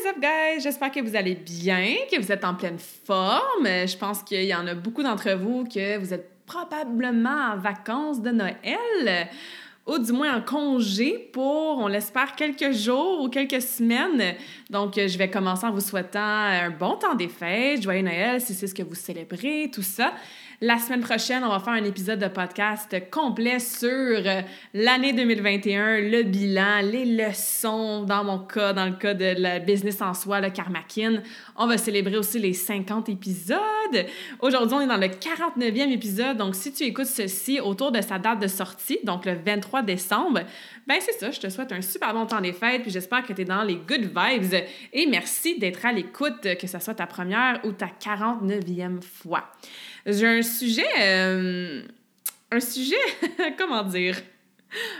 Is up, guys? J'espère que vous allez bien, que vous êtes en pleine forme. Je pense qu'il y en a beaucoup d'entre vous que vous êtes probablement en vacances de Noël ou du moins en congé pour, on l'espère, quelques jours ou quelques semaines. Donc, je vais commencer en vous souhaitant un bon temps des fêtes, joyeux Noël si c'est ce que vous célébrez, tout ça. La semaine prochaine, on va faire un épisode de podcast complet sur euh, l'année 2021, le bilan, les leçons, dans mon cas, dans le cas de la business en soi, le Karmakin. On va célébrer aussi les 50 épisodes. Aujourd'hui, on est dans le 49e épisode. Donc, si tu écoutes ceci autour de sa date de sortie, donc le 23 décembre, ben c'est ça. Je te souhaite un super bon temps des fêtes, puis j'espère que tu es dans les good vibes. Et merci d'être à l'écoute, que ce soit ta première ou ta 49e fois. J'ai un sujet. Euh, un sujet. comment dire?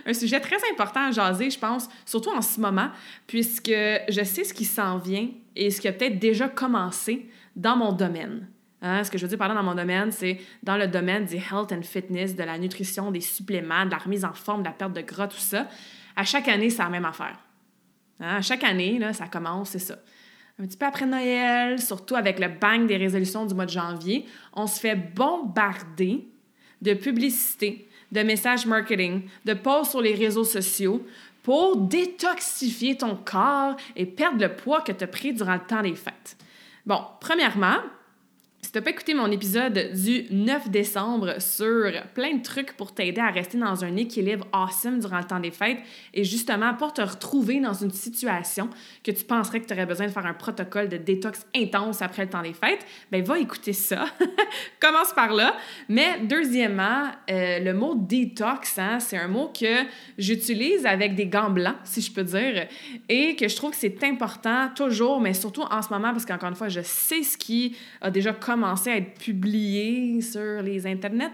Un sujet très important à jaser, je pense, surtout en ce moment, puisque je sais ce qui s'en vient et ce qui a peut-être déjà commencé dans mon domaine. Hein, ce que je veux dire par là dans mon domaine, c'est dans le domaine du health and fitness, de la nutrition, des suppléments, de la remise en forme, de la perte de gras, tout ça. À chaque année, c'est la même affaire. Hein, à chaque année, là, ça commence, c'est ça un petit peu après Noël, surtout avec le bang des résolutions du mois de janvier, on se fait bombarder de publicité, de messages marketing, de posts sur les réseaux sociaux pour détoxifier ton corps et perdre le poids que tu as pris durant le temps des fêtes. Bon, premièrement, si tu pas écouté mon épisode du 9 décembre sur plein de trucs pour t'aider à rester dans un équilibre awesome durant le temps des fêtes et justement pour te retrouver dans une situation que tu penserais que tu aurais besoin de faire un protocole de détox intense après le temps des fêtes, ben va écouter ça. Commence par là. Mais deuxièmement, euh, le mot détox, hein, c'est un mot que j'utilise avec des gants blancs, si je peux dire, et que je trouve que c'est important toujours, mais surtout en ce moment parce qu'encore une fois, je sais ce qui a déjà commencer à être publié sur les internets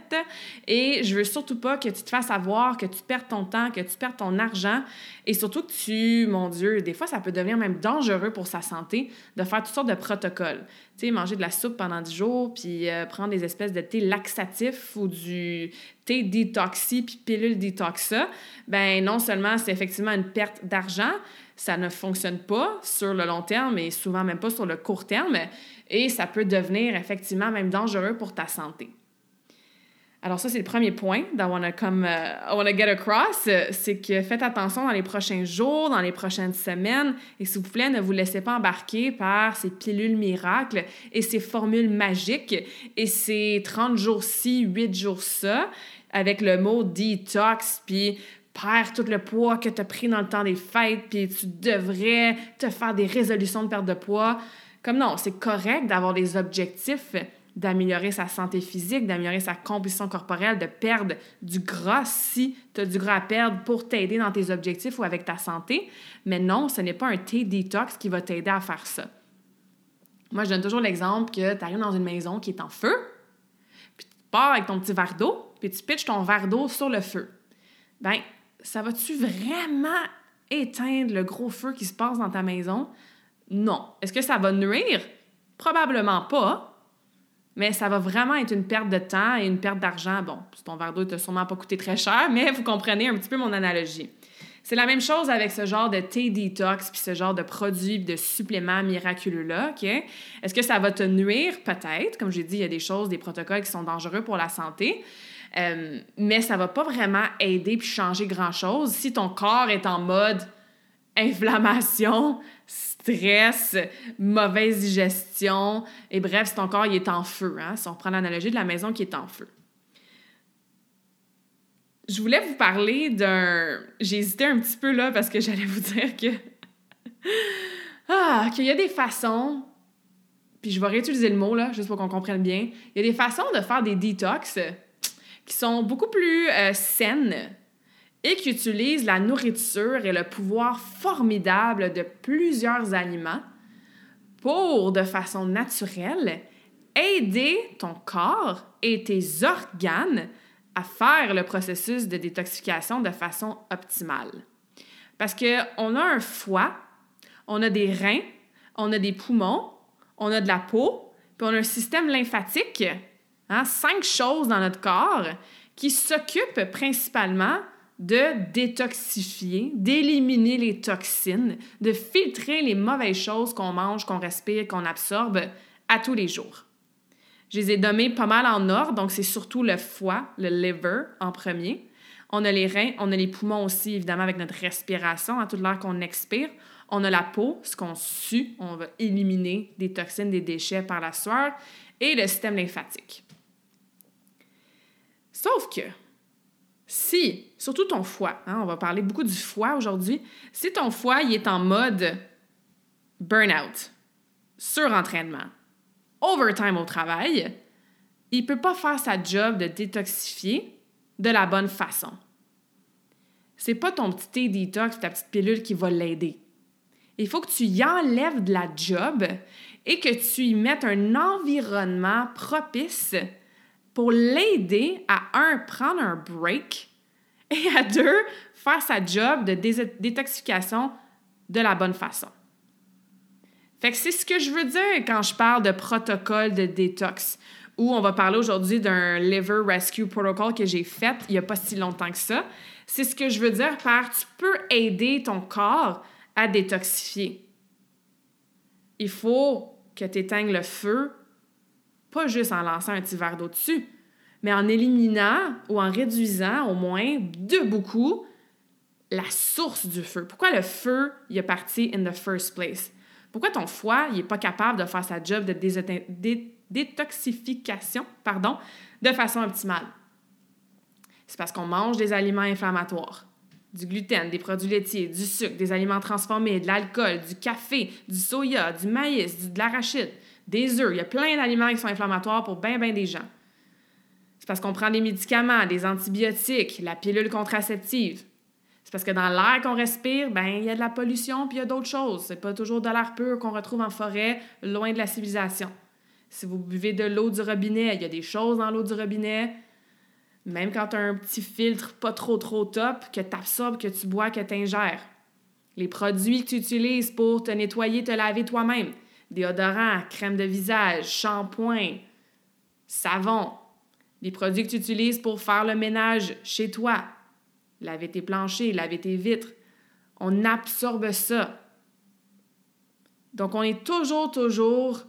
et je veux surtout pas que tu te fasses avoir, que tu perdes ton temps, que tu perdes ton argent et surtout que tu, mon Dieu, des fois ça peut devenir même dangereux pour sa santé de faire toutes sortes de protocoles. Tu sais, manger de la soupe pendant 10 jours puis euh, prendre des espèces de thé laxatif ou du thé détoxy puis pilule détoxa, ben non seulement c'est effectivement une perte d'argent, ça ne fonctionne pas sur le long terme et souvent même pas sur le court terme et ça peut devenir effectivement même dangereux pour ta santé. Alors ça, c'est le premier point that I wanna, come, uh, I get across, c'est que faites attention dans les prochains jours, dans les prochaines semaines, et s'il vous plaît, ne vous laissez pas embarquer par ces pilules miracles et ces formules magiques et ces 30 jours ci, 8 jours ça, avec le mot detox, puis perds tout le poids que tu as pris dans le temps des fêtes, puis tu devrais te faire des résolutions de perte de poids. Comme non, c'est correct d'avoir des objectifs d'améliorer sa santé physique, d'améliorer sa composition corporelle, de perdre du gras si tu as du gras à perdre pour t'aider dans tes objectifs ou avec ta santé. Mais non, ce n'est pas un thé détox qui va t'aider à faire ça. Moi, je donne toujours l'exemple que tu arrives dans une maison qui est en feu, puis tu pars avec ton petit verre d'eau, puis tu pitches ton verre d'eau sur le feu. Ben, ça va-tu vraiment éteindre le gros feu qui se passe dans ta maison? Non. Est-ce que ça va nuire? Probablement pas. Mais ça va vraiment être une perte de temps et une perte d'argent. Bon, ton verre d'eau t'a sûrement pas coûté très cher, mais vous comprenez un petit peu mon analogie. C'est la même chose avec ce genre de thé detox puis ce genre de produits de suppléments miraculeux-là, OK? Est-ce que ça va te nuire? Peut-être. Comme j'ai dit, il y a des choses, des protocoles qui sont dangereux pour la santé. Euh, mais ça va pas vraiment aider puis changer grand-chose si ton corps est en mode inflammation, stress, mauvaise digestion, et bref, ton corps il est en feu, hein, si on prend l'analogie de la maison qui est en feu. Je voulais vous parler d'un... J'ai hésité un petit peu là parce que j'allais vous dire que... Ah, qu'il y a des façons, puis je vais réutiliser le mot, là, juste pour qu'on comprenne bien. Il y a des façons de faire des detox qui sont beaucoup plus euh, saines et qui utilisent la nourriture et le pouvoir formidable de plusieurs aliments pour, de façon naturelle, aider ton corps et tes organes à faire le processus de détoxification de façon optimale. Parce qu'on a un foie, on a des reins, on a des poumons, on a de la peau, puis on a un système lymphatique, hein, cinq choses dans notre corps qui s'occupent principalement de détoxifier, d'éliminer les toxines, de filtrer les mauvaises choses qu'on mange, qu'on respire, qu'on absorbe à tous les jours. Je les ai nommés pas mal en ordre, donc c'est surtout le foie, le liver en premier. On a les reins, on a les poumons aussi, évidemment, avec notre respiration, à toute l'heure qu'on expire. On a la peau, ce qu'on sue, on va éliminer des toxines, des déchets par la sueur, et le système lymphatique. Sauf que, si, surtout ton foie, hein, on va parler beaucoup du foie aujourd'hui, si ton foie il est en mode burn-out, surentraînement, overtime au travail, il ne peut pas faire sa job de détoxifier de la bonne façon. C'est pas ton petit thé détox, ta petite pilule qui va l'aider. Il faut que tu y enlèves de la job et que tu y mettes un environnement propice pour l'aider à, un, prendre un break et à deux, faire sa job de détoxification de la bonne façon. Fait que c'est ce que je veux dire quand je parle de protocole de détox, où on va parler aujourd'hui d'un Liver Rescue Protocol que j'ai fait il n'y a pas si longtemps que ça. C'est ce que je veux dire par tu peux aider ton corps à détoxifier. Il faut que tu éteignes le feu, pas juste en lançant un petit verre d'eau dessus, mais en éliminant ou en réduisant au moins de beaucoup la source du feu. Pourquoi le feu il est parti in the first place? Pourquoi ton foie n'est pas capable de faire sa job de détoxification pardon, de façon optimale? C'est parce qu'on mange des aliments inflammatoires du gluten, des produits laitiers, du sucre, des aliments transformés, de l'alcool, du café, du soya, du maïs, de l'arachide, des œufs. Il y a plein d'aliments qui sont inflammatoires pour bien, bien des gens. C'est parce qu'on prend des médicaments, des antibiotiques, la pilule contraceptive. C'est parce que dans l'air qu'on respire, ben il y a de la pollution puis il y a d'autres choses. C'est pas toujours de l'air pur qu'on retrouve en forêt, loin de la civilisation. Si vous buvez de l'eau du robinet, il y a des choses dans l'eau du robinet même quand tu as un petit filtre pas trop trop top, que tu absorbes, que tu bois, que tu ingères. Les produits que tu utilises pour te nettoyer, te laver toi-même. Déodorant, crème de visage, shampoing, savon. Les produits que tu utilises pour faire le ménage chez toi. Laver tes planchers, laver tes vitres. On absorbe ça. Donc, on est toujours, toujours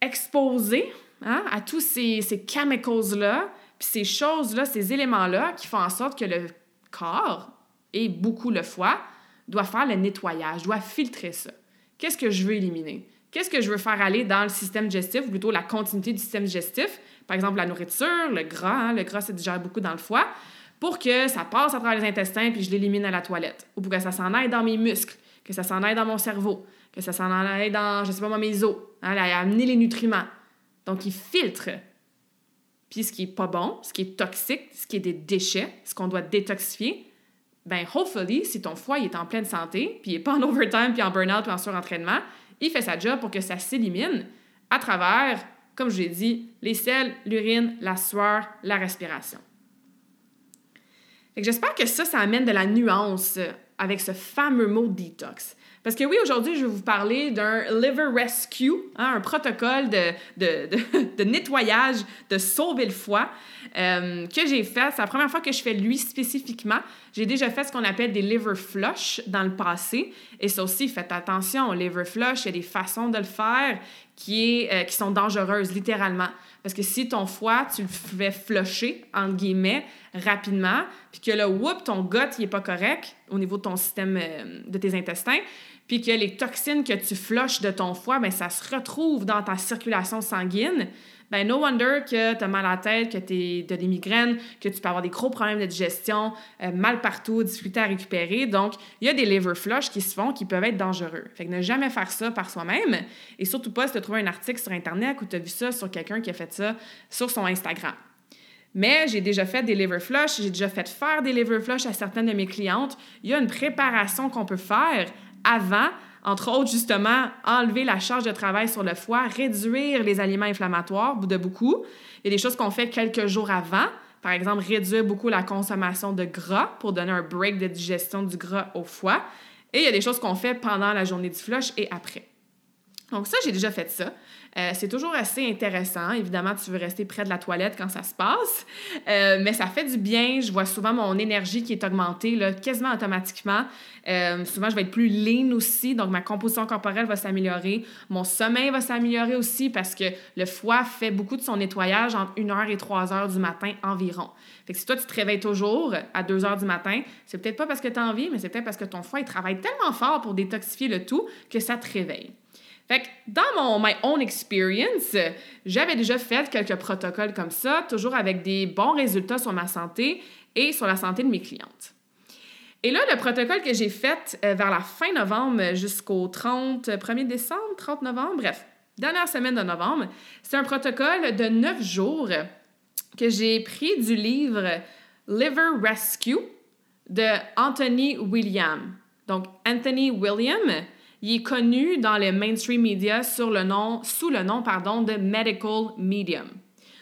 exposé Hein, à tous ces, ces chemicals-là, puis ces choses-là, ces éléments-là qui font en sorte que le corps, et beaucoup le foie, doit faire le nettoyage, doit filtrer ça. Qu'est-ce que je veux éliminer? Qu'est-ce que je veux faire aller dans le système digestif, ou plutôt la continuité du système digestif? Par exemple, la nourriture, le gras, hein, le gras se digère beaucoup dans le foie, pour que ça passe à travers les intestins puis je l'élimine à la toilette, ou pour que ça s'en aille dans mes muscles, que ça s'en aille dans mon cerveau, que ça s'en aille dans, je sais pas mes os, hein, à amener les nutriments. Donc, il filtre. Puis ce qui est pas bon, ce qui est toxique, ce qui est des déchets, ce qu'on doit détoxifier, ben hopefully, si ton foie est en pleine santé, puis il n'est pas en overtime, puis en burn-out, puis en surentraînement, il fait sa job pour que ça s'élimine à travers, comme je l'ai dit, les selles, l'urine, la sueur, la respiration. J'espère que ça, ça amène de la nuance avec ce fameux mot detox. Parce que oui, aujourd'hui, je vais vous parler d'un liver rescue, hein, un protocole de, de, de, nettoyage, de sauver le foie euh, que j'ai fait. C'est la première fois que je fais lui spécifiquement. J'ai déjà fait ce qu'on appelle des liver flush dans le passé. Et ça aussi, faites attention, liver flush, il y a des façons de le faire qui, est, euh, qui sont dangereuses, littéralement. Parce que si ton foie, tu le fais flusher, entre guillemets, rapidement, puis que là, whoop, ton gut, il n'est pas correct au niveau de ton système, euh, de tes intestins, puis que les toxines que tu flushes de ton foie, bien, ça se retrouve dans ta circulation sanguine, ben no wonder que tu as mal à la tête, que tu as des migraines, que tu peux avoir des gros problèmes de digestion, euh, mal partout, difficulté à récupérer. Donc, il y a des liver flush qui se font qui peuvent être dangereux. Fait que ne jamais faire ça par soi-même et surtout pas si tu trouvé un article sur Internet ou tu as vu ça sur quelqu'un qui a fait ça sur son Instagram. Mais j'ai déjà fait des liver flush, j'ai déjà fait faire des liver flush à certaines de mes clientes. Il y a une préparation qu'on peut faire avant entre autres, justement, enlever la charge de travail sur le foie, réduire les aliments inflammatoires de beaucoup. Il y a des choses qu'on fait quelques jours avant. Par exemple, réduire beaucoup la consommation de gras pour donner un break de digestion du gras au foie. Et il y a des choses qu'on fait pendant la journée du flush et après. Donc ça, j'ai déjà fait ça. Euh, c'est toujours assez intéressant. Évidemment, tu veux rester près de la toilette quand ça se passe, euh, mais ça fait du bien. Je vois souvent mon énergie qui est augmentée là, quasiment automatiquement. Euh, souvent, je vais être plus lean aussi, donc ma composition corporelle va s'améliorer. Mon sommeil va s'améliorer aussi parce que le foie fait beaucoup de son nettoyage entre 1h et 3h du matin environ. Fait que si toi, tu te réveilles toujours à 2h du matin, c'est peut-être pas parce que tu as envie, mais c'est peut-être parce que ton foie, il travaille tellement fort pour détoxifier le tout que ça te réveille. Dans mon my own experience, j'avais déjà fait quelques protocoles comme ça, toujours avec des bons résultats sur ma santé et sur la santé de mes clientes. Et là, le protocole que j'ai fait euh, vers la fin novembre jusqu'au 30, 1er décembre, 30 novembre, bref, dernière semaine de novembre, c'est un protocole de neuf jours que j'ai pris du livre Liver Rescue de Anthony William. Donc, Anthony William, il est connu dans les mainstream media sous le nom pardon, de Medical Medium.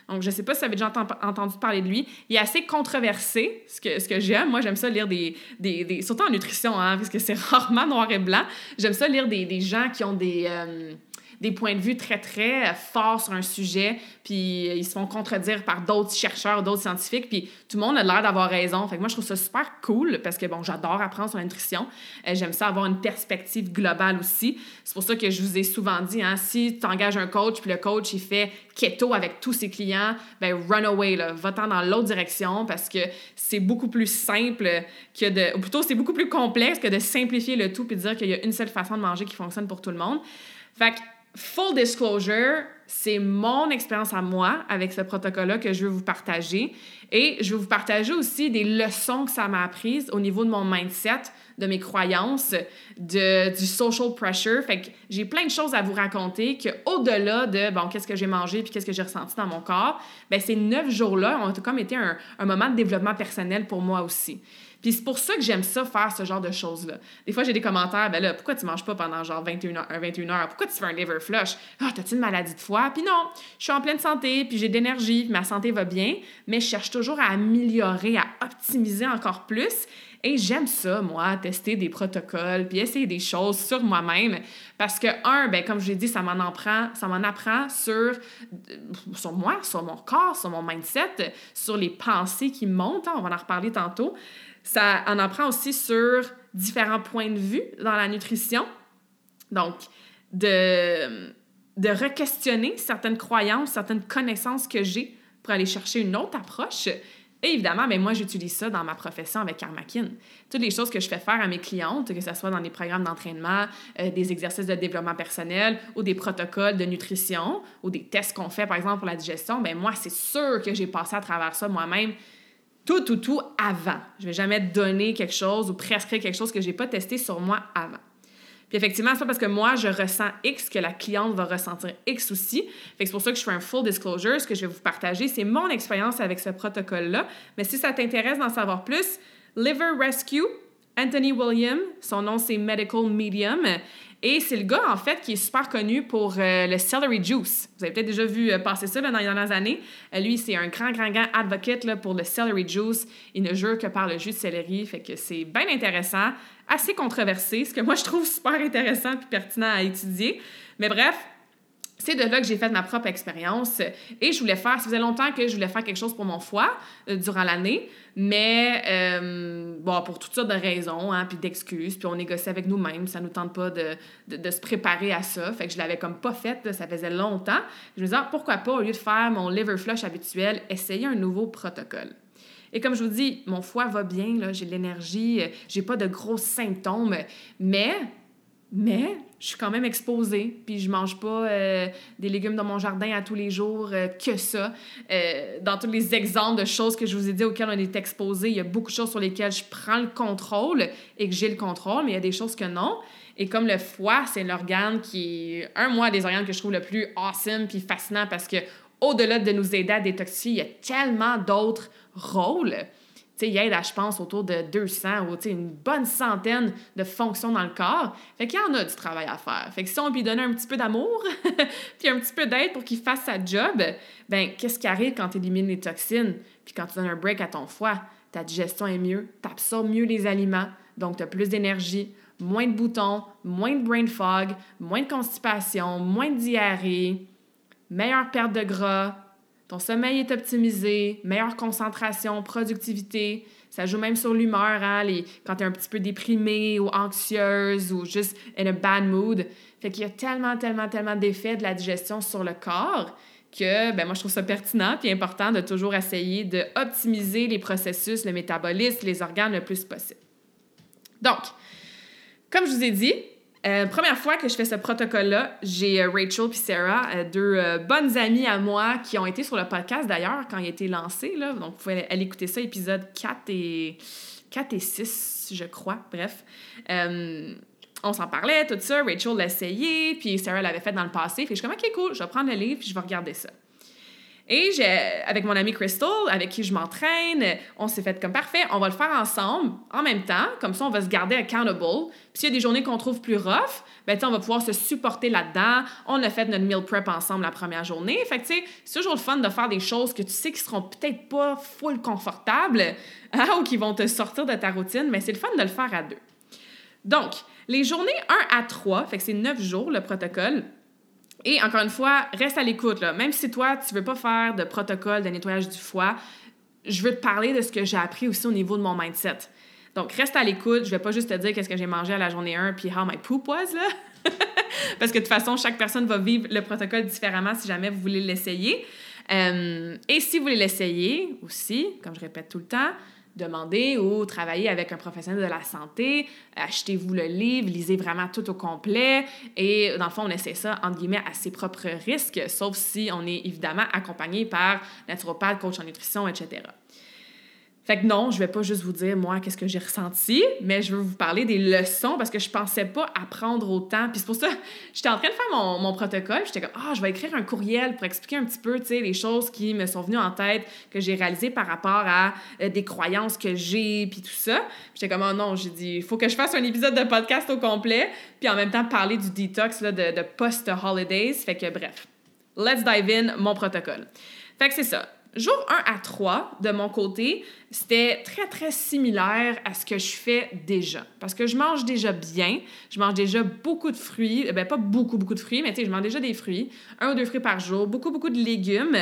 Donc, je ne sais pas si vous avez déjà entendu parler de lui. Il est assez controversé, ce que, ce que j'aime. Moi, j'aime ça lire des, des, Surtout en nutrition, hein, parce que c'est rarement noir et blanc. J'aime ça lire des, des gens qui ont des... Euh, des points de vue très, très forts sur un sujet, puis ils se font contredire par d'autres chercheurs, d'autres scientifiques, puis tout le monde a l'air d'avoir raison. Fait que moi, je trouve ça super cool parce que, bon, j'adore apprendre sur la nutrition. Euh, j'aime ça avoir une perspective globale aussi. C'est pour ça que je vous ai souvent dit, hein, si tu engages un coach, puis le coach, il fait keto avec tous ses clients, ben run away, là. Va-t'en dans l'autre direction parce que c'est beaucoup plus simple que de... Ou plutôt, c'est beaucoup plus complexe que de simplifier le tout puis de dire qu'il y a une seule façon de manger qui fonctionne pour tout le monde. Fait que full disclosure, c'est mon expérience à moi avec ce protocole-là que je veux vous partager. Et je veux vous partager aussi des leçons que ça m'a apprises au niveau de mon mindset, de mes croyances, de, du social pressure. Fait que j'ai plein de choses à vous raconter que au-delà de, bon, qu'est-ce que j'ai mangé puis qu'est-ce que j'ai ressenti dans mon corps, ben ces neuf jours-là ont comme été un, un moment de développement personnel pour moi aussi. Puis c'est pour ça que j'aime ça faire ce genre de choses-là. Des fois, j'ai des commentaires, ben là, pourquoi tu manges pas pendant genre 21 heures, 21 heures? Pourquoi tu fais un liver flush? Ah, t'as-tu une maladie de foie? Puis non, je suis en pleine santé, puis j'ai d'énergie, puis ma santé va bien, mais je cherche toujours à améliorer, à optimiser encore plus. Et j'aime ça, moi, tester des protocoles, puis essayer des choses sur moi-même. Parce que, un, ben, comme je l'ai dit, ça m'en apprend, ça m'en apprend sur, sur moi, sur mon corps, sur mon mindset, sur les pensées qui montent. Hein, on va en reparler tantôt. Ça en apprend aussi sur différents points de vue dans la nutrition. Donc, de, de re-questionner certaines croyances, certaines connaissances que j'ai pour aller chercher une autre approche. Et évidemment, mais ben, moi, j'utilise ça dans ma profession avec Karmakin. Toutes les choses que je fais faire à mes clientes, que ce soit dans des programmes d'entraînement, euh, des exercices de développement personnel ou des protocoles de nutrition ou des tests qu'on fait, par exemple, pour la digestion, ben moi, c'est sûr que j'ai passé à travers ça moi-même tout, tout, tout avant. Je vais jamais donner quelque chose ou prescrire quelque chose que j'ai pas testé sur moi avant. Puis effectivement, c'est pas parce que moi, je ressens X que la cliente va ressentir X aussi. C'est pour ça que je fais un full disclosure. Ce que je vais vous partager, c'est mon expérience avec ce protocole-là. Mais si ça t'intéresse d'en savoir plus, Liver Rescue, Anthony William, son nom c'est Medical Medium. Et c'est le gars, en fait, qui est super connu pour euh, le celery juice. Vous avez peut-être déjà vu euh, passer ça dans les dernières années. Euh, lui, c'est un grand, grand, grand advocate pour le celery juice. Il ne jure que par le jus de céleri. Fait que c'est bien intéressant, assez controversé, ce que moi, je trouve super intéressant et pertinent à étudier. Mais bref, c'est de là que j'ai fait ma propre expérience et je voulais faire, ça faisait longtemps que je voulais faire quelque chose pour mon foie euh, durant l'année, mais euh, pour toutes sortes de raisons, hein, puis d'excuses, puis on négocie avec nous-mêmes, ça nous tente pas de, se préparer à ça, fait que je l'avais comme pas fait, ça faisait longtemps. Je me disais, ah, pourquoi pas, au lieu de faire mon liver flush habituel, essayer un nouveau protocole. Et comme je vous dis, mon foie va bien, j'ai de l'énergie, j'ai pas de gros symptômes, mais mais je suis quand même exposée, puis je mange pas euh, des légumes dans mon jardin à tous les jours, euh, que ça. Euh, dans tous les exemples de choses que je vous ai dit auxquelles on est exposé, il y a beaucoup de choses sur lesquelles je prends le contrôle et que j'ai le contrôle, mais il y a des choses que non. Et comme le foie, c'est l'organe qui un mois des organes que je trouve le plus awesome puis fascinant parce que au-delà de nous aider à détoxifier, il y a tellement d'autres rôles il aide à, je pense, autour de 200 ou une bonne centaine de fonctions dans le corps. Fait qu'il y en a du travail à faire. Fait que si on lui donne un petit peu d'amour, puis un petit peu d'aide pour qu'il fasse sa job, ben qu'est-ce qui arrive quand tu élimines les toxines, puis quand tu donnes un break à ton foie? Ta digestion est mieux, tu absorbes mieux les aliments, donc tu as plus d'énergie, moins de boutons, moins de brain fog, moins de constipation, moins de diarrhée, meilleure perte de gras, ton sommeil est optimisé, meilleure concentration, productivité. Ça joue même sur l'humeur, hein, quand tu es un petit peu déprimé ou anxieuse ou juste in a bad mood. Fait qu'il y a tellement, tellement, tellement d'effets de la digestion sur le corps que ben moi, je trouve ça pertinent et important de toujours essayer d'optimiser les processus, le métabolisme, les organes le plus possible. Donc, comme je vous ai dit, euh, première fois que je fais ce protocole-là, j'ai euh, Rachel et Sarah, euh, deux bonnes amies à moi qui ont été sur le podcast d'ailleurs quand il a été lancé. Là. Donc, vous pouvez aller écouter ça, épisode 4 et, 4 et 6, je crois. Bref. on s'en parlait, tout ça. Rachel l'a essayé, puis Sarah l'avait fait dans le passé. Fait je suis comme, OK, cool, je vais prendre le livre, puis je vais regarder ça. Et avec mon amie Crystal, avec qui je m'entraîne, on s'est fait comme parfait, on va le faire ensemble en même temps, comme ça on va se garder accountable. Puis s'il y a des journées qu'on trouve plus rough, ben on va pouvoir se supporter là-dedans. On a fait notre meal prep ensemble la première journée. Fait que tu sais, c'est toujours le fun de faire des choses que tu sais qui seront peut-être pas full confortables hein, ou qui vont te sortir de ta routine, mais c'est le fun de le faire à deux. Donc, les journées 1 à 3, fait que c'est 9 jours le protocole, et encore une fois, reste à l'écoute. Même si toi, tu veux pas faire de protocole de nettoyage du foie, je veux te parler de ce que j'ai appris aussi au niveau de mon mindset. Donc, reste à l'écoute. Je vais pas juste te dire qu'est-ce que j'ai mangé à la journée 1 puis how my poop was, là. Parce que de toute façon, chaque personne va vivre le protocole différemment si jamais vous voulez l'essayer. Euh, et si vous voulez l'essayer aussi, comme je répète tout le temps, demander ou travailler avec un professionnel de la santé, achetez-vous le livre, lisez vraiment tout au complet et dans le fond, on essaie ça, entre guillemets, à ses propres risques, sauf si on est évidemment accompagné par naturopathe, coach en nutrition, etc. Fait que non, je vais pas juste vous dire, moi, qu'est-ce que j'ai ressenti, mais je veux vous parler des leçons parce que je pensais pas apprendre autant. Puis c'est pour ça, j'étais en train de faire mon, mon protocole. J'étais comme, ah, je vais écrire un courriel pour expliquer un petit peu, tu sais, les choses qui me sont venues en tête, que j'ai réalisées par rapport à euh, des croyances que j'ai, puis tout ça. J'étais comme, oh non, j'ai dit, il faut que je fasse un épisode de podcast au complet, puis en même temps parler du détox là, de, de post-holidays. Fait que bref, let's dive in, mon protocole. Fait que c'est ça. Jour 1 à 3, de mon côté, c'était très, très similaire à ce que je fais déjà. Parce que je mange déjà bien, je mange déjà beaucoup de fruits, ben pas beaucoup, beaucoup de fruits, mais tu sais, je mange déjà des fruits, un ou deux fruits par jour, beaucoup, beaucoup de légumes,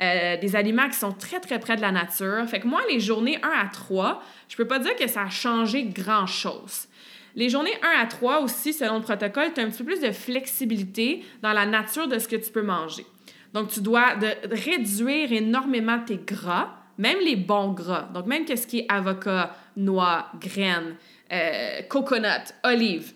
euh, des aliments qui sont très, très près de la nature. Fait que moi, les journées 1 à 3, je peux pas dire que ça a changé grand-chose. Les journées 1 à 3 aussi, selon le protocole, tu as un petit peu plus de flexibilité dans la nature de ce que tu peux manger. Donc, tu dois réduire énormément tes gras, même les bons gras. Donc, même qu'est-ce qui est avocat, noix, graines, euh, coconut, olive.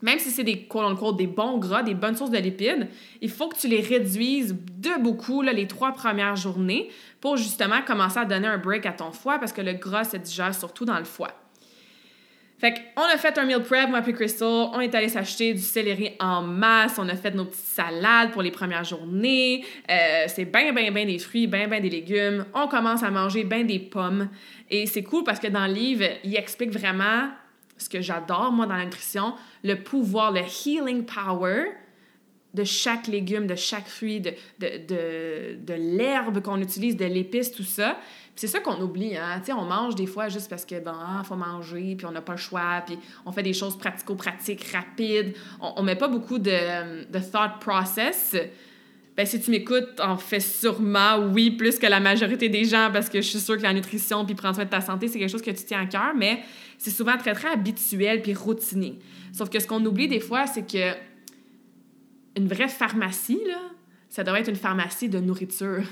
Même si c'est des, des bons gras, des bonnes sources de lipides, il faut que tu les réduises de beaucoup là, les trois premières journées pour justement commencer à donner un break à ton foie parce que le gras se digère surtout dans le foie. Fait qu'on a fait un meal prep, moi puis Crystal. On est allé s'acheter du céleri en masse. On a fait nos petites salades pour les premières journées. Euh, c'est bien, bien, bien des fruits, bien, bien des légumes. On commence à manger bien des pommes. Et c'est cool parce que dans le livre, il explique vraiment ce que j'adore, moi, dans la le pouvoir, le healing power de chaque légume, de chaque fruit, de, de, de, de l'herbe qu'on utilise, de l'épice, tout ça c'est ça qu'on oublie, hein? On mange des fois juste parce que, bon, ah, faut manger, puis on n'a pas le choix, puis on fait des choses pratico-pratiques, rapides. On, on met pas beaucoup de, de thought process. Ben, si tu m'écoutes, en fait sûrement oui, plus que la majorité des gens, parce que je suis sûre que la nutrition puis prendre soin de ta santé, c'est quelque chose que tu tiens à cœur, mais c'est souvent très, très habituel puis routinier. Sauf que ce qu'on oublie des fois, c'est que une vraie pharmacie, là, ça devrait être une pharmacie de nourriture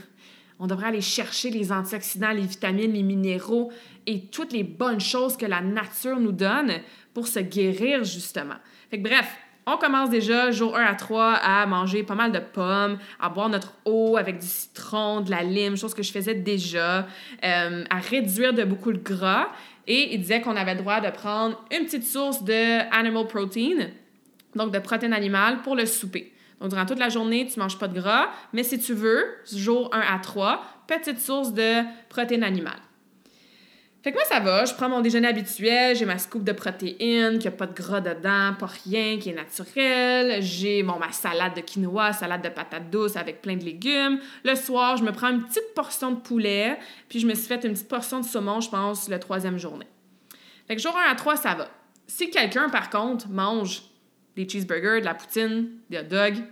On devrait aller chercher les antioxydants, les vitamines, les minéraux et toutes les bonnes choses que la nature nous donne pour se guérir, justement. Fait que bref, on commence déjà jour 1 à 3 à manger pas mal de pommes, à boire notre eau avec du citron, de la lime, chose que je faisais déjà, euh, à réduire de beaucoup le gras. Et il disait qu'on avait le droit de prendre une petite source de animal protein, donc de protéines animales, pour le souper. Donc, durant toute la journée, tu ne manges pas de gras, mais si tu veux, jour 1 à 3, petite source de protéines animales. Fait que moi, ça va. Je prends mon déjeuner habituel, j'ai ma scoop de protéines, qui a pas de gras dedans, pas rien, qui est naturel. J'ai bon, ma salade de quinoa, salade de patates douces avec plein de légumes. Le soir, je me prends une petite portion de poulet, puis je me suis fait une petite portion de saumon, je pense, la troisième journée. Fait que jour 1 à 3, ça va. Si quelqu'un, par contre, mange des cheeseburgers, de la poutine, des hot dogs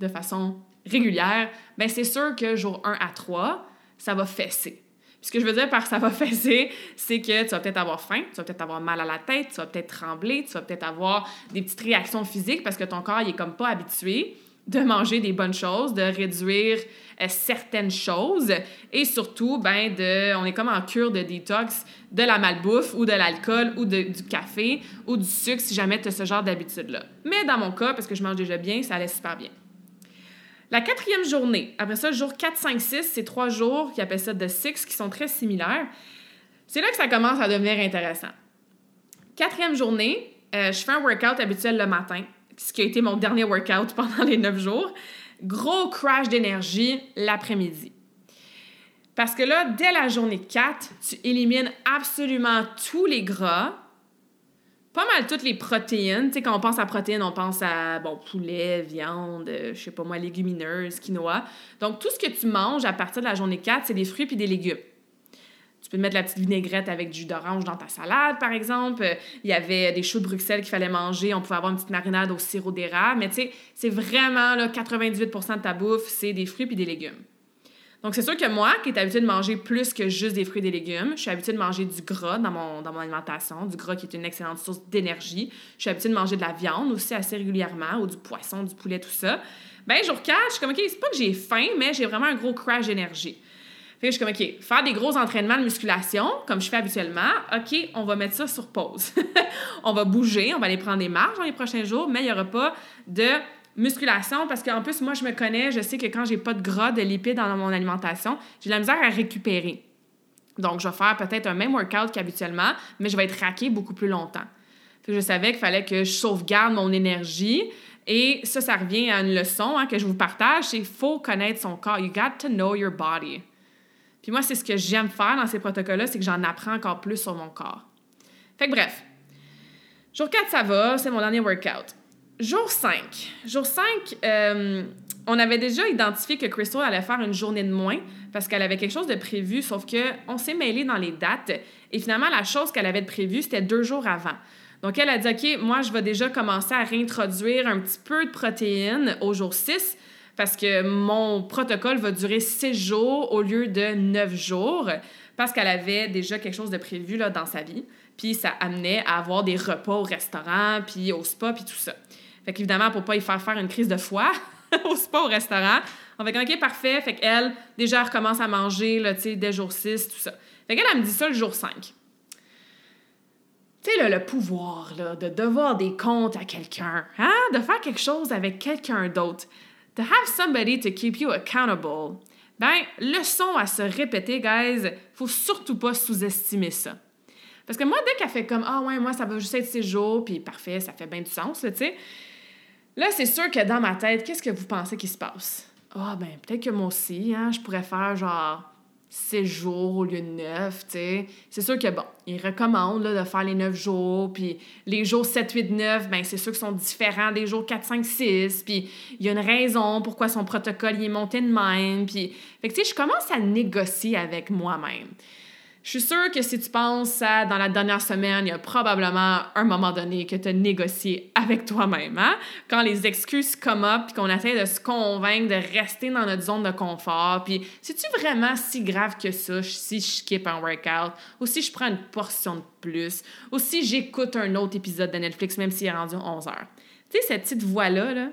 de façon régulière, ben c'est sûr que jour 1 à 3, ça va fesser. Ce que je veux dire par ça va fesser, c'est que tu vas peut-être avoir faim, tu vas peut-être avoir mal à la tête, tu vas peut-être trembler, tu vas peut-être avoir des petites réactions physiques parce que ton corps, il est comme pas habitué de manger des bonnes choses, de réduire certaines choses et surtout, ben, on est comme en cure de détox de la malbouffe ou de l'alcool ou du café ou du sucre si jamais tu as ce genre d'habitude-là. Mais dans mon cas, parce que je mange déjà bien, ça allait super bien. La quatrième journée, après ça, jour 4, 5, 6, c'est trois jours qui appellent ça de six, qui sont très similaires. C'est là que ça commence à devenir intéressant. Quatrième journée, euh, je fais un workout habituel le matin, ce qui a été mon dernier workout pendant les neuf jours. Gros crash d'énergie l'après-midi. Parce que là, dès la journée 4, tu élimines absolument tous les gras, pas mal toutes les protéines. Tu sais, quand on pense à protéines, on pense à, bon, poulet, viande, euh, je sais pas moi, légumineuses, quinoa. Donc, tout ce que tu manges à partir de la journée 4, c'est des fruits puis des légumes. Tu peux mettre la petite vinaigrette avec du jus d'orange dans ta salade, par exemple. Il y avait des choux de Bruxelles qu'il fallait manger. On pouvait avoir une petite marinade au sirop d'érable. Mais tu sais, c'est vraiment là, 98% de ta bouffe, c'est des fruits puis des légumes. Donc, c'est sûr que moi, qui est habituée de manger plus que juste des fruits et des légumes, je suis habituée de manger du gras dans mon, dans mon alimentation, du gras qui est une excellente source d'énergie. Je suis habituée de manger de la viande aussi assez régulièrement, ou du poisson, du poulet, tout ça. Ben, jour 4, je suis comme, OK, c'est pas que j'ai faim, mais j'ai vraiment un gros crash d'énergie. Fait que je suis comme, OK, faire des gros entraînements de musculation, comme je fais habituellement, OK, on va mettre ça sur pause. on va bouger, on va aller prendre des marches dans les prochains jours, mais il n'y aura pas de musculation parce qu'en plus, moi, je me connais, je sais que quand j'ai pas de gras, de lipides dans mon alimentation, j'ai la misère à récupérer. Donc, je vais faire peut-être un même workout qu'habituellement, mais je vais être raqué beaucoup plus longtemps. je savais qu'il fallait que je sauvegarde mon énergie. Et ça, ça revient à une leçon hein, que je vous partage, c'est faut connaître son corps. You got to know your body. Puis moi, c'est ce que j'aime faire dans ces protocoles-là, c'est que j'en apprends encore plus sur mon corps. Fait que bref, jour 4, ça va, c'est mon dernier workout. Jour 5. Jour 5, euh, on avait déjà identifié que Crystal allait faire une journée de moins parce qu'elle avait quelque chose de prévu, sauf qu'on s'est mêlé dans les dates. Et finalement, la chose qu'elle avait de prévu, c'était deux jours avant. Donc, elle a dit, OK, moi, je vais déjà commencer à réintroduire un petit peu de protéines au jour 6 parce que mon protocole va durer six jours au lieu de neuf jours parce qu'elle avait déjà quelque chose de prévu là, dans sa vie. Puis ça amenait à avoir des repas au restaurant, puis au spa, puis tout ça. Fait qu'évidemment, pour pas y faire faire une crise de foie au spa, au restaurant, on fait OK, parfait. Fait qu'elle, déjà, elle recommence à manger, là, tu sais, dès jour 6, tout ça. Fait qu'elle, elle me dit ça le jour 5. Tu sais, le pouvoir, là, de devoir des comptes à quelqu'un, hein? De faire quelque chose avec quelqu'un d'autre. To have somebody to keep you accountable. Ben, leçon à se répéter, guys, faut surtout pas sous-estimer ça. Parce que moi, dès qu'elle fait comme Ah ouais, moi, ça va juste être six jours, puis parfait, ça fait bien du sens, tu sais. Là, c'est sûr que dans ma tête, qu'est-ce que vous pensez qui se passe? Ah, ben, peut-être que moi aussi, hein, je pourrais faire genre six jours au lieu de neuf, tu sais. C'est sûr que, bon, ils recommandent là, de faire les neuf jours, puis les jours 7, 8, 9, ben c'est sûr qu'ils sont différents des jours 4, 5, 6, puis il y a une raison pourquoi son protocole il est monté de même, puis... Fait que, tu sais, je commence à négocier avec moi-même. Je suis sûre que si tu penses à dans la dernière semaine, il y a probablement un moment donné que tu as négocié avec toi-même. Hein? Quand les excuses come up puis qu'on essaie de se convaincre de rester dans notre zone de confort. Puis, c'est-tu vraiment si grave que ça si je skip un workout ou si je prends une portion de plus ou si j'écoute un autre épisode de Netflix même s'il est rendu 11 heures? Tu sais, cette petite voix-là, là,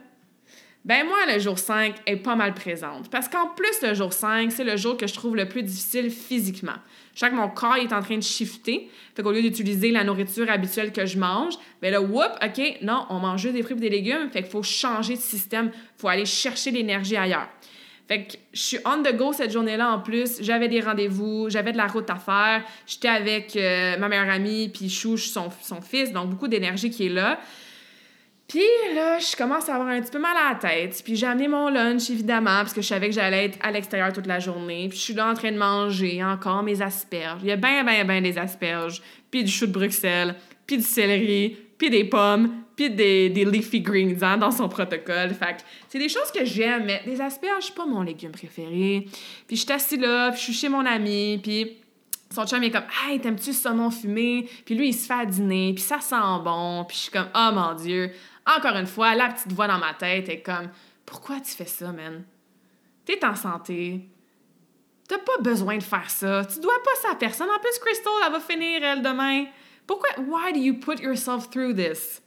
Ben moi, le jour 5 est pas mal présente. Parce qu'en plus, le jour 5, c'est le jour que je trouve le plus difficile physiquement. Je sens que mon corps est en train de shifter. Fait qu'au lieu d'utiliser la nourriture habituelle que je mange, ben là, whoop, OK, non, on mange juste des fruits et des légumes. Fait qu'il faut changer de système. Faut aller chercher l'énergie ailleurs. Fait que je suis on the go cette journée-là en plus. J'avais des rendez-vous, j'avais de la route à faire. J'étais avec euh, ma meilleure amie, puis Chouche, son, son fils, donc beaucoup d'énergie qui est là. Puis là, je commence à avoir un petit peu mal à la tête. Puis j'ai amené mon lunch, évidemment, parce que je savais que j'allais être à l'extérieur toute la journée. Puis je suis là en train de manger encore mes asperges. Il y a bien, bien, bien des asperges. Puis du chou de Bruxelles. Puis du céleri. Puis des pommes. Puis des, des leafy greens hein, dans son protocole. Fait que c'est des choses que j'aime, mais des asperges, c'est pas mon légume préféré. Puis je suis assise là, puis je suis chez mon ami, puis son chum est comme Hey, t'aimes-tu le saumon fumé? Puis lui, il se fait dîner, puis ça sent bon. Puis je suis comme Oh mon Dieu. Encore une fois, la petite voix dans ma tête est comme Pourquoi tu fais ça, man? T'es en santé. T'as pas besoin de faire ça. Tu dois pas ça à personne. En plus, Crystal, elle va finir, elle, demain. Pourquoi? Why do you put yourself through this?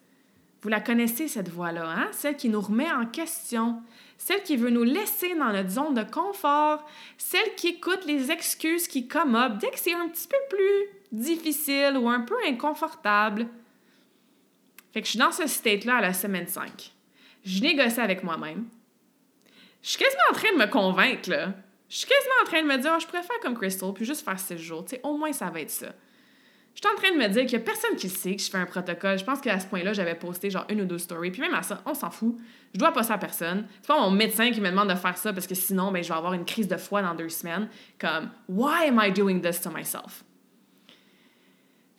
Vous la connaissez, cette voix-là, hein? Celle qui nous remet en question, celle qui veut nous laisser dans notre zone de confort, celle qui écoute les excuses qui come up dès que c'est un petit peu plus difficile ou un peu inconfortable. Fait que je suis dans ce state-là à la semaine 5. Je négocie avec moi-même. Je suis quasiment en train de me convaincre, là. Je suis quasiment en train de me dire, oh, je pourrais faire comme Crystal, puis juste faire six jours. Tu sais, au moins, ça va être ça. Je suis en train de me dire qu'il n'y a personne qui sait que je fais un protocole. Je pense qu'à ce point-là, j'avais posté genre une ou deux stories. Puis même à ça, on s'en fout. Je dois pas ça à personne. C'est pas mon médecin qui me demande de faire ça parce que sinon, ben, je vais avoir une crise de foi dans deux semaines. Comme, why am I doing this to myself?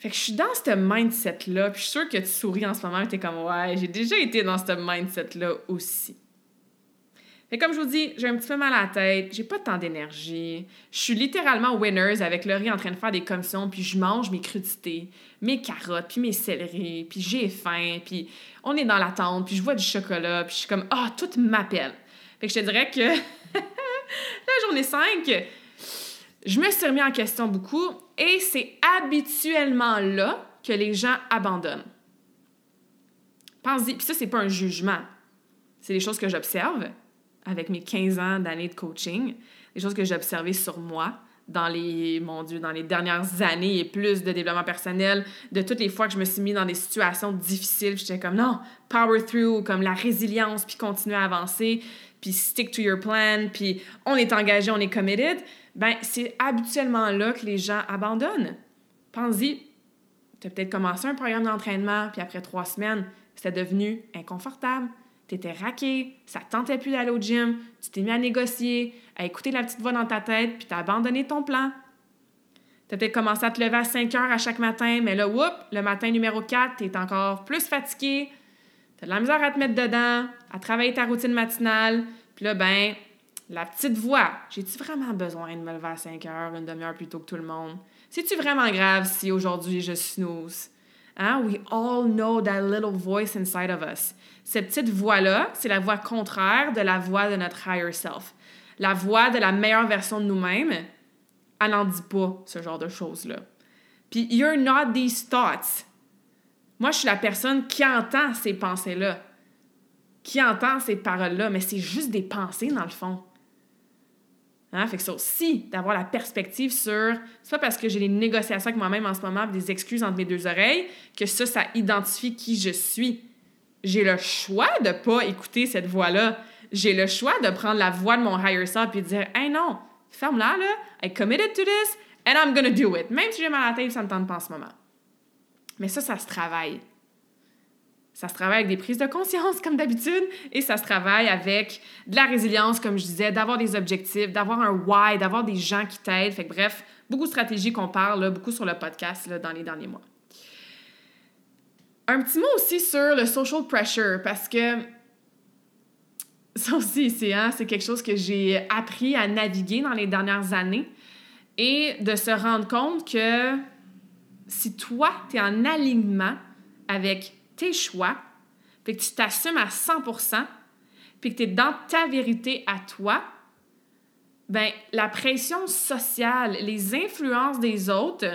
Fait que je suis dans ce mindset-là, puis je suis sûre que tu souris en ce moment et t'es comme, ouais, j'ai déjà été dans ce mindset-là aussi. Et comme je vous dis, j'ai un petit peu mal à la tête, j'ai pas tant d'énergie. Je suis littéralement winners avec Laurie en train de faire des commissions, puis je mange mes crudités, mes carottes, puis mes céleris, puis j'ai faim, puis on est dans l'attente, puis je vois du chocolat, puis je suis comme ah, tout m'appelle. Fait que je te dirais que la journée 5, je me suis remis en question beaucoup et c'est habituellement là que les gens abandonnent. Pense-y, puis ça c'est pas un jugement. C'est des choses que j'observe avec mes 15 ans d'années de coaching, des choses que j'ai observées sur moi dans les, mon Dieu, dans les dernières années et plus de développement personnel, de toutes les fois que je me suis mis dans des situations difficiles, j'étais comme non, power through, comme la résilience, puis continuer à avancer, puis stick to your plan, puis on est engagé, on est committed, ben c'est habituellement là que les gens abandonnent. Pense-y, tu as peut-être commencé un programme d'entraînement, puis après trois semaines, c'était devenu inconfortable, tu étais raqué, ça te tentait plus d'aller au gym, tu t'es mis à négocier, à écouter la petite voix dans ta tête, puis tu as abandonné ton plan. Tu as peut-être commencé à te lever à 5 heures à chaque matin, mais là, whoop, le matin numéro 4, tu es encore plus fatigué, tu as de la misère à te mettre dedans, à travailler ta routine matinale, puis là, ben, la petite voix, j'ai-tu vraiment besoin de me lever à 5 heures, une demi-heure plus tôt que tout le monde? C'est-tu vraiment grave si aujourd'hui je snooze? Hein? We all know that little voice inside of us. Cette petite voix-là, c'est la voix contraire de la voix de notre higher self. La voix de la meilleure version de nous-mêmes, elle n'en dit pas ce genre de choses-là. Puis, you're not these thoughts. Moi, je suis la personne qui entend ces pensées-là, qui entend ces paroles-là, mais c'est juste des pensées dans le fond. Hein? Fait que ça aussi, d'avoir la perspective sur, c'est pas parce que j'ai des négociations avec moi-même en ce moment, des excuses entre mes deux oreilles, que ça, ça identifie qui je suis. J'ai le choix de pas écouter cette voix-là. J'ai le choix de prendre la voix de mon higher self et de dire, hey non, ferme-la, là, I committed to this, and I'm gonna do it. Même si j'ai mal à la tête, ça me tente pas en ce moment. Mais ça, ça se travaille. Ça se travaille avec des prises de conscience, comme d'habitude, et ça se travaille avec de la résilience, comme je disais, d'avoir des objectifs, d'avoir un why, d'avoir des gens qui t'aident. Fait que bref, beaucoup de stratégies qu'on parle, beaucoup sur le podcast là, dans les derniers mois. Un petit mot aussi sur le social pressure, parce que ça aussi, c'est hein, quelque chose que j'ai appris à naviguer dans les dernières années et de se rendre compte que si toi, tu es en alignement avec tes choix, puis que tu t'assumes à 100% puis que tu es dans ta vérité à toi, ben la pression sociale, les influences des autres,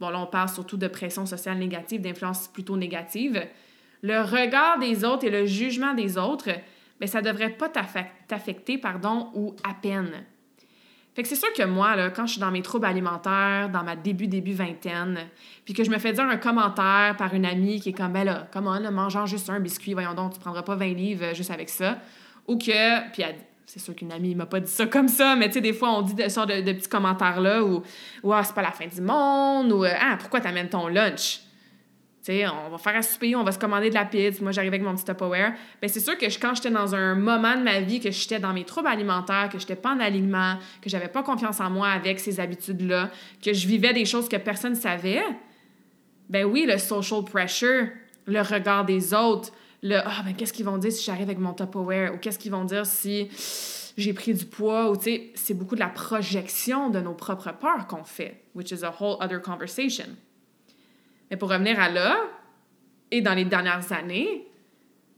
bon là on parle surtout de pression sociale négative, d'influence plutôt négative, le regard des autres et le jugement des autres, ben ça devrait pas t'affecter, pardon, ou à peine. Fait que c'est sûr que moi, là, quand je suis dans mes troubles alimentaires, dans ma début, début vingtaine, puis que je me fais dire un commentaire par une amie qui est comme, ben là, comment, là, mangeant juste un biscuit, voyons donc, tu prendras pas 20 livres euh, juste avec ça. Ou que, puis c'est sûr qu'une amie m'a pas dit ça comme ça, mais tu sais, des fois, on dit de, sorte de, petits commentaires-là où, ou, ah, c'est pas la fin du monde, ou, ah, pourquoi t'amènes ton lunch? On va faire un souper, on va se commander de la pizza. Moi, j'arrive avec mon petit Tupperware. Bien, c'est sûr que quand j'étais dans un moment de ma vie, que j'étais dans mes troubles alimentaires, que j'étais pas en alignement, que j'avais pas confiance en moi avec ces habitudes-là, que je vivais des choses que personne ne savait, ben oui, le social pressure, le regard des autres, le ah ben qu'est-ce qu'ils vont dire si j'arrive avec mon Tupperware ou qu'est-ce qu'ils vont dire si j'ai pris du poids? Ou tu c'est beaucoup de la projection de nos propres peurs qu'on fait, which is a whole other conversation. Mais pour revenir à là, et dans les dernières années,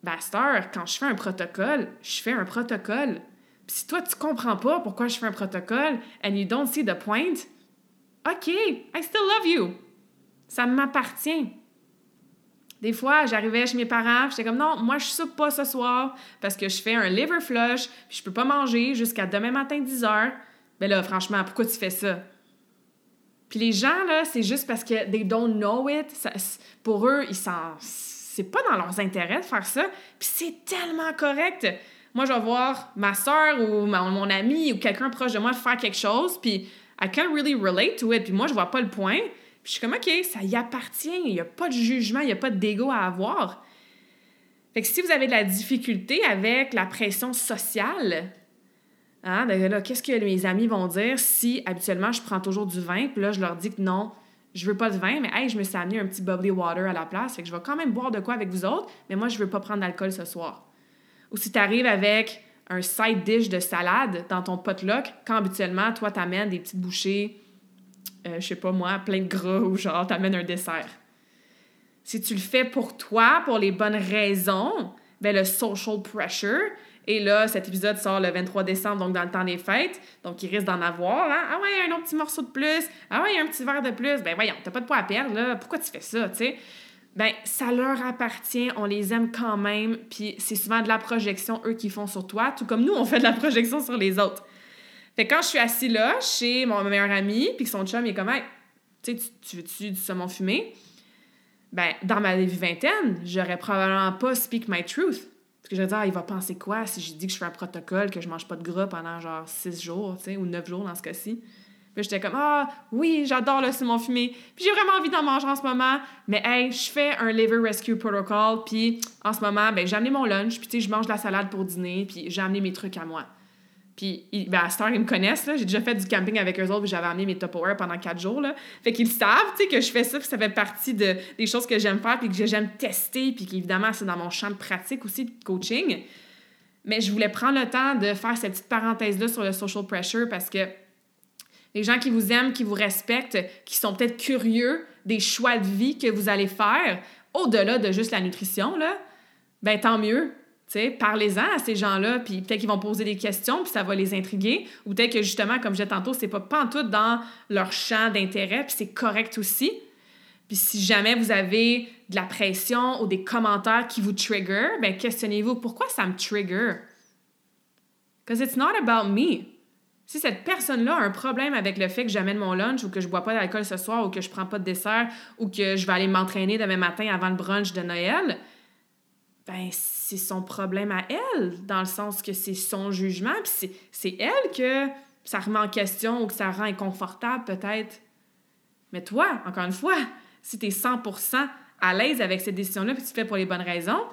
Baster, quand je fais un protocole, je fais un protocole. Puis si toi, tu comprends pas pourquoi je fais un protocole and you don't see the point, OK, I still love you. Ça m'appartient. Des fois, j'arrivais chez mes parents, j'étais comme non, moi je soupe pas ce soir parce que je fais un liver flush, puis je peux pas manger jusqu'à demain matin 10 heures. Mais ben là, franchement, pourquoi tu fais ça? Puis les gens, là, c'est juste parce que they don't know it. pour eux, ils s'en... C'est pas dans leurs intérêts de faire ça. Puis c'est tellement correct. Moi, je vais voir ma soeur ou mon ami ou quelqu'un proche de moi faire quelque chose, puis I can't really relate to it. Puis moi, je vois pas le point. Puis je suis comme, OK, ça y appartient. Il n'y a pas de jugement, il n'y a pas d'ego à avoir. Fait que si vous avez de la difficulté avec la pression sociale, Hein? Ben là, qu'est-ce que mes amis vont dire si habituellement je prends toujours du vin, puis là, je leur dis que non, je veux pas de vin, mais hey, je me suis amené un petit bubbly water à la place, fait que je vais quand même boire de quoi avec vous autres, mais moi, je veux pas prendre d'alcool ce soir. Ou si tu arrives avec un side dish de salade dans ton potluck, quand habituellement, toi, t'amènes des petites bouchées, euh, je sais pas moi, plein de gras, ou genre, t'amènes un dessert. Si tu le fais pour toi, pour les bonnes raisons, ben le social pressure, et là, cet épisode sort le 23 décembre, donc dans le temps des fêtes. Donc, il risque d'en avoir. Hein? Ah ouais, un autre petit morceau de plus. Ah ouais, un petit verre de plus. Ben voyons, t'as pas de poids à perdre, là. Pourquoi tu fais ça, tu sais? Ben, ça leur appartient, on les aime quand même, puis c'est souvent de la projection, eux, qui font sur toi, tout comme nous, on fait de la projection sur les autres. Fait que quand je suis assis là, chez mon meilleur ami, puis que son chum est comme, hey, tu sais, tu veux-tu du saumon fumé? Ben, dans ma vingtaine, j'aurais probablement pas speak my truth. Parce que je vais ah, il va penser quoi si je dis que je fais un protocole, que je mange pas de gras pendant genre six jours, tu sais, ou neuf jours dans ce cas-ci? Puis j'étais comme, ah, oui, j'adore le saumon fumé. Puis j'ai vraiment envie d'en manger en ce moment. Mais hey, je fais un liver rescue protocol. Puis en ce moment, ben, j'ai amené mon lunch. Puis tu sais, je mange de la salade pour dîner. Puis j'ai amené mes trucs à moi. Puis, ben, à Star, ils me connaissent. J'ai déjà fait du camping avec eux autres, j'avais amené mes Tupperware pendant quatre jours, là. Fait qu'ils savent, que je fais ça, puis ça fait partie de, des choses que j'aime faire, puis que j'aime tester, puis qu'évidemment, c'est dans mon champ de pratique aussi, de coaching. Mais je voulais prendre le temps de faire cette petite parenthèse-là sur le social pressure parce que les gens qui vous aiment, qui vous respectent, qui sont peut-être curieux des choix de vie que vous allez faire, au-delà de juste la nutrition, là, ben tant mieux parlez-en à ces gens-là, puis peut-être qu'ils vont poser des questions, puis ça va les intriguer. Ou peut-être que justement, comme je disais tantôt, c'est pas tout dans leur champ d'intérêt, puis c'est correct aussi. Puis si jamais vous avez de la pression ou des commentaires qui vous trigger, ben questionnez-vous pourquoi ça me trigger? Because it's not about me. Si cette personne-là a un problème avec le fait que j'amène mon lunch ou que je bois pas d'alcool ce soir ou que je prends pas de dessert ou que je vais aller m'entraîner demain matin avant le brunch de Noël, ben c'est son problème à elle, dans le sens que c'est son jugement, puis c'est elle que ça remet en question ou que ça rend inconfortable peut-être. Mais toi, encore une fois, si tu es 100% à l'aise avec cette décision-là, puis tu fais pour les bonnes raisons,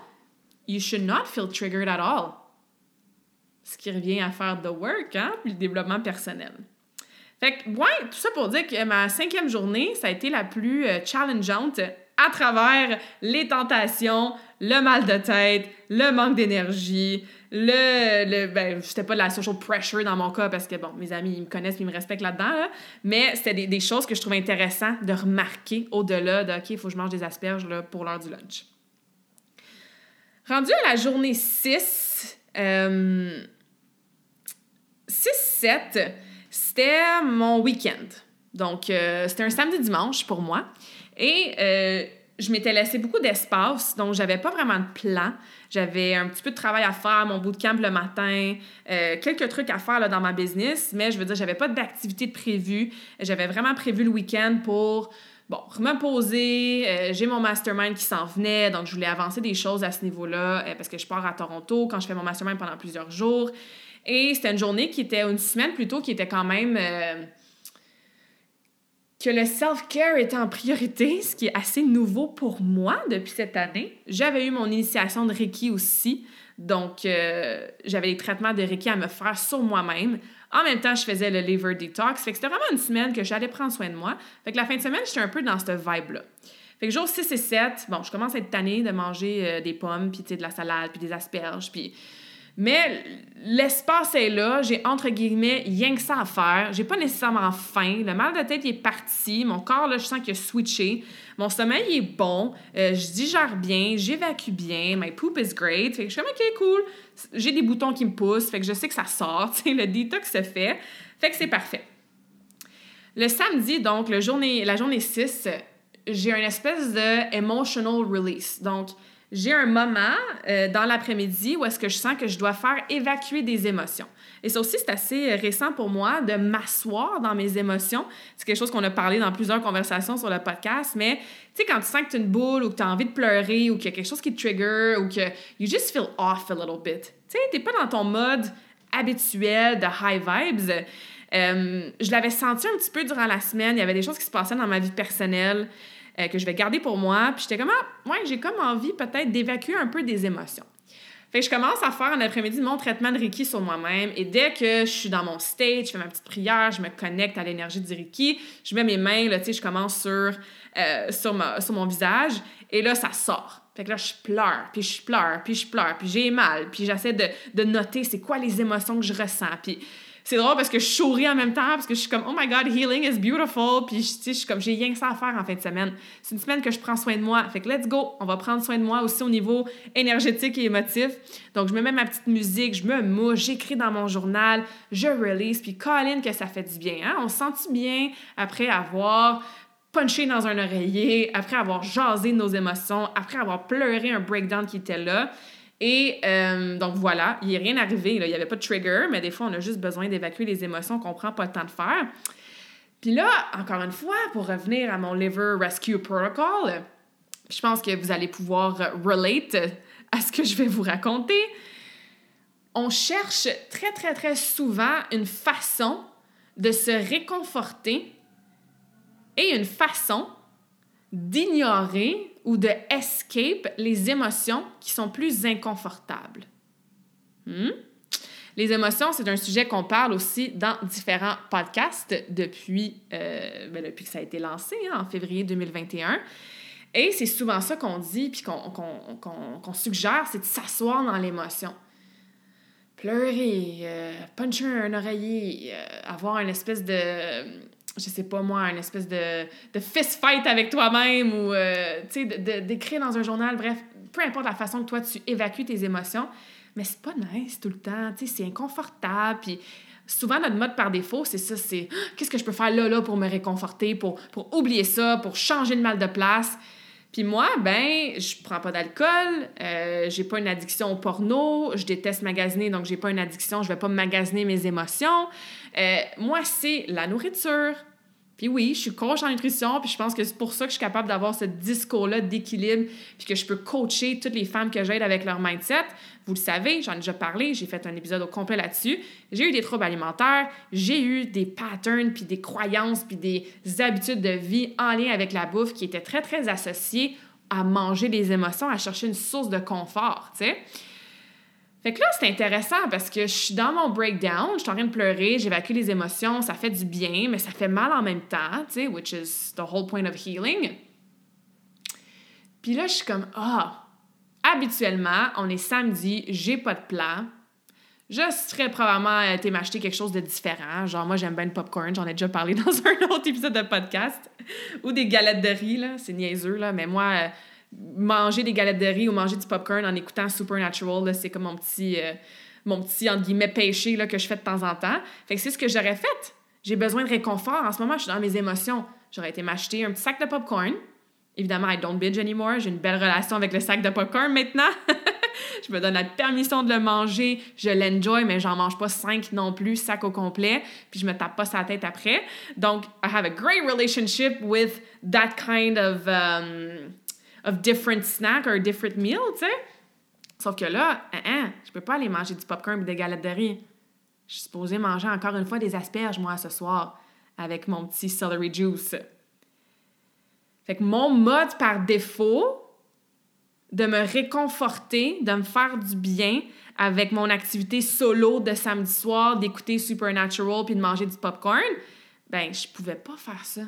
you should not feel triggered at all. Ce qui revient à faire the work, hein, puis le développement personnel. Fait que, ouais, tout ça pour dire que ma cinquième journée, ça a été la plus euh, challengeante à travers les tentations, le mal de tête, le manque d'énergie, le, le ben, c'était pas de la social pressure dans mon cas parce que bon, mes amis ils me connaissent ils me respectent là-dedans, mais c'était des, des, choses que je trouvais intéressant de remarquer au-delà de OK, il faut que je mange des asperges là, pour l'heure du lunch. Rendu à la journée 6, 6-7, euh, c'était mon week-end. Donc, euh, c'était un samedi-dimanche pour moi. Et euh, je m'étais laissé beaucoup d'espace, donc j'avais pas vraiment de plan. J'avais un petit peu de travail à faire, mon bootcamp le matin, euh, quelques trucs à faire là, dans ma business, mais je veux dire, j'avais pas d'activité prévue. J'avais vraiment prévu le week-end pour bon, me poser. Euh, j'ai mon mastermind qui s'en venait, donc je voulais avancer des choses à ce niveau-là parce que je pars à Toronto quand je fais mon mastermind pendant plusieurs jours. Et c'était une journée qui était, une semaine plutôt, qui était quand même que le self-care était en priorité, ce qui est assez nouveau pour moi depuis cette année. J'avais eu mon initiation de Reiki aussi, donc euh, j'avais les traitements de Reiki à me faire sur moi-même. En même temps, je faisais le liver detox. Fait que c'était vraiment une semaine que j'allais prendre soin de moi. Fait que la fin de semaine, j'étais un peu dans cette vibe-là. Fait que jour 6 et 7, bon, je commence à être tannée de manger euh, des pommes, puis de la salade, puis des asperges, puis mais l'espace est là, j'ai entre guillemets rien que ça à faire. J'ai pas nécessairement faim. Le mal de tête est parti. Mon corps, là, je sens qu'il a switché. Mon sommeil est bon. Euh, je digère bien. J'évacue bien. My poop is great. Fait je suis comme, OK, cool. J'ai des boutons qui me poussent. Fait que je sais que ça sort. le detox se fait. Fait que c'est parfait. Le samedi, donc, le journée, la journée 6, j'ai une espèce de emotional release. Donc, j'ai un moment euh, dans l'après-midi où est-ce que je sens que je dois faire évacuer des émotions. Et ça aussi, c'est assez récent pour moi de m'asseoir dans mes émotions. C'est quelque chose qu'on a parlé dans plusieurs conversations sur le podcast, mais tu sais, quand tu sens que tu une boule ou que tu as envie de pleurer ou qu'il y a quelque chose qui te trigger ou que you just feel off a little bit. Tu sais, tu pas dans ton mode habituel de high vibes. Euh, je l'avais senti un petit peu durant la semaine. Il y avait des choses qui se passaient dans ma vie personnelle. Euh, que je vais garder pour moi. Puis j'étais comme, ah, ouais, j'ai comme envie peut-être d'évacuer un peu des émotions. Fait que je commence à faire en après-midi mon traitement de Reiki sur moi-même. Et dès que je suis dans mon stage, je fais ma petite prière, je me connecte à l'énergie du Reiki, je mets mes mains, là, tu sais, je commence sur, euh, sur, ma, sur mon visage. Et là, ça sort. Fait que là, je pleure, puis je pleure, puis je pleure, puis j'ai mal, puis j'essaie de, de noter c'est quoi les émotions que je ressens. Puis c'est drôle parce que je souris en même temps, parce que je suis comme, oh my god, healing is beautiful. Puis, je suis comme, j'ai rien que ça à faire en fin de semaine. C'est une semaine que je prends soin de moi. Fait que let's go, on va prendre soin de moi aussi au niveau énergétique et émotif. Donc, je me mets ma petite musique, je me mouche, j'écris dans mon journal, je release. Puis, Colin, que ça fait du bien. Hein? On se sent bien après avoir punché dans un oreiller, après avoir jasé nos émotions, après avoir pleuré un breakdown qui était là? Et euh, donc voilà, il n'est rien arrivé. Il n'y avait pas de trigger, mais des fois, on a juste besoin d'évacuer les émotions qu'on prend pas le temps de faire. Puis là, encore une fois, pour revenir à mon Liver Rescue Protocol, je pense que vous allez pouvoir relate à ce que je vais vous raconter. On cherche très, très, très souvent une façon de se réconforter et une façon d'ignorer ou de escape les émotions qui sont plus inconfortables. Hmm? Les émotions, c'est un sujet qu'on parle aussi dans différents podcasts depuis, euh, ben, depuis que ça a été lancé hein, en février 2021. Et c'est souvent ça qu'on dit puis qu'on suggère, c'est de s'asseoir dans l'émotion. Pleurer, euh, puncher un oreiller, euh, avoir une espèce de je sais pas moi, une espèce de, de fist fight avec toi-même ou, euh, tu sais, d'écrire dans un journal, bref, peu importe la façon que toi tu évacues tes émotions, mais c'est pas nice tout le temps, c'est inconfortable, puis souvent notre mode par défaut, c'est ça, c'est qu'est-ce que je peux faire là, là pour me réconforter, pour, pour oublier ça, pour changer le mal de place? Puis moi, ben, je prends pas d'alcool, euh, j'ai pas une addiction au porno, je déteste magasiner, donc j'ai pas une addiction, je vais pas magasiner mes émotions. Euh, moi, c'est la nourriture. Puis oui, je suis coach en nutrition, puis je pense que c'est pour ça que je suis capable d'avoir ce discours-là d'équilibre, puis que je peux coacher toutes les femmes que j'aide avec leur mindset. Vous le savez, j'en ai déjà parlé, j'ai fait un épisode au complet là-dessus. J'ai eu des troubles alimentaires, j'ai eu des patterns, puis des croyances, puis des habitudes de vie en lien avec la bouffe qui étaient très, très associées à manger des émotions, à chercher une source de confort. Fait que là, c'est intéressant parce que je suis dans mon breakdown, je suis en train de pleurer, j'évacue les émotions, ça fait du bien, mais ça fait mal en même temps, tu sais, which is the whole point of healing. Puis là, je suis comme, ah, habituellement, on est samedi, j'ai pas de plan. Je serais probablement été m'acheter quelque chose de différent. Genre, moi, j'aime bien le popcorn. J'en ai déjà parlé dans un autre épisode de podcast. Ou des galettes de riz, là. C'est niaiseux, là. Mais moi, euh, manger des galettes de riz ou manger du popcorn en écoutant Supernatural, c'est comme mon petit, euh, mon petit, entre guillemets, péché là, que je fais de temps en temps. Fait que c'est ce que j'aurais fait. J'ai besoin de réconfort. En ce moment, je suis dans mes émotions. J'aurais été m'acheter un petit sac de popcorn, Évidemment, I don't binge anymore. J'ai une belle relation avec le sac de popcorn maintenant. je me donne la permission de le manger. Je l'enjoy, mais j'en mange pas cinq non plus, sac au complet. Puis je me tape pas sa tête après. Donc, I have a great relationship with that kind of, um, of different snack or different meal, tu sais. Sauf que là, hein, hein, je peux pas aller manger du popcorn et des galettes de riz. Je suis supposée manger encore une fois des asperges, moi, ce soir, avec mon petit celery juice. Fait que mon mode par défaut de me réconforter, de me faire du bien avec mon activité solo de samedi soir, d'écouter Supernatural puis de manger du popcorn, ben je pouvais pas faire ça.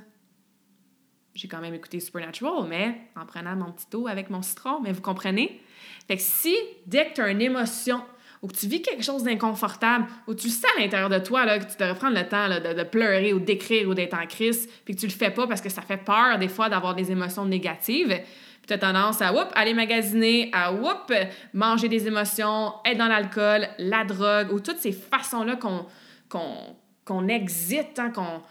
J'ai quand même écouté Supernatural, mais en prenant mon petit eau avec mon citron, mais vous comprenez? Fait que si, dès que tu as une émotion ou que tu vis quelque chose d'inconfortable, ou tu sais à l'intérieur de toi là, que tu devrais prendre le temps de, pleurer ou d'écrire ou d'être en crise, puis que tu le fais pas parce que ça fait peur des fois d'avoir des émotions négatives, tu as tendance à whoop, aller magasiner, à whoop, manger des émotions, être dans l'alcool, la drogue, ou toutes ces façons-là qu'on qu'on hein, qu'on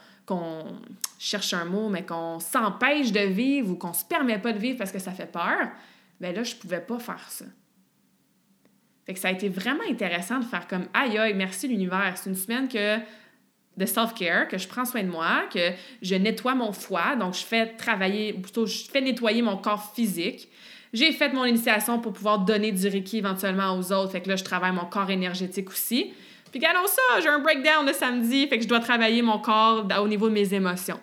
cherche un mot, mais qu'on s'empêche de vivre ou qu'on se permet pas de vivre parce que ça fait peur, ben là, je pouvais pas faire ça. Fait que ça a été vraiment intéressant de faire comme aïe aïe, merci l'univers. C'est une semaine que de self-care, que je prends soin de moi, que je nettoie mon foie, donc je fais travailler, plutôt je fais nettoyer mon corps physique. J'ai fait mon initiation pour pouvoir donner du Reiki éventuellement aux autres, fait que là, je travaille mon corps énergétique aussi. Puis regardons ça, j'ai un breakdown le samedi, fait que je dois travailler mon corps au niveau de mes émotions.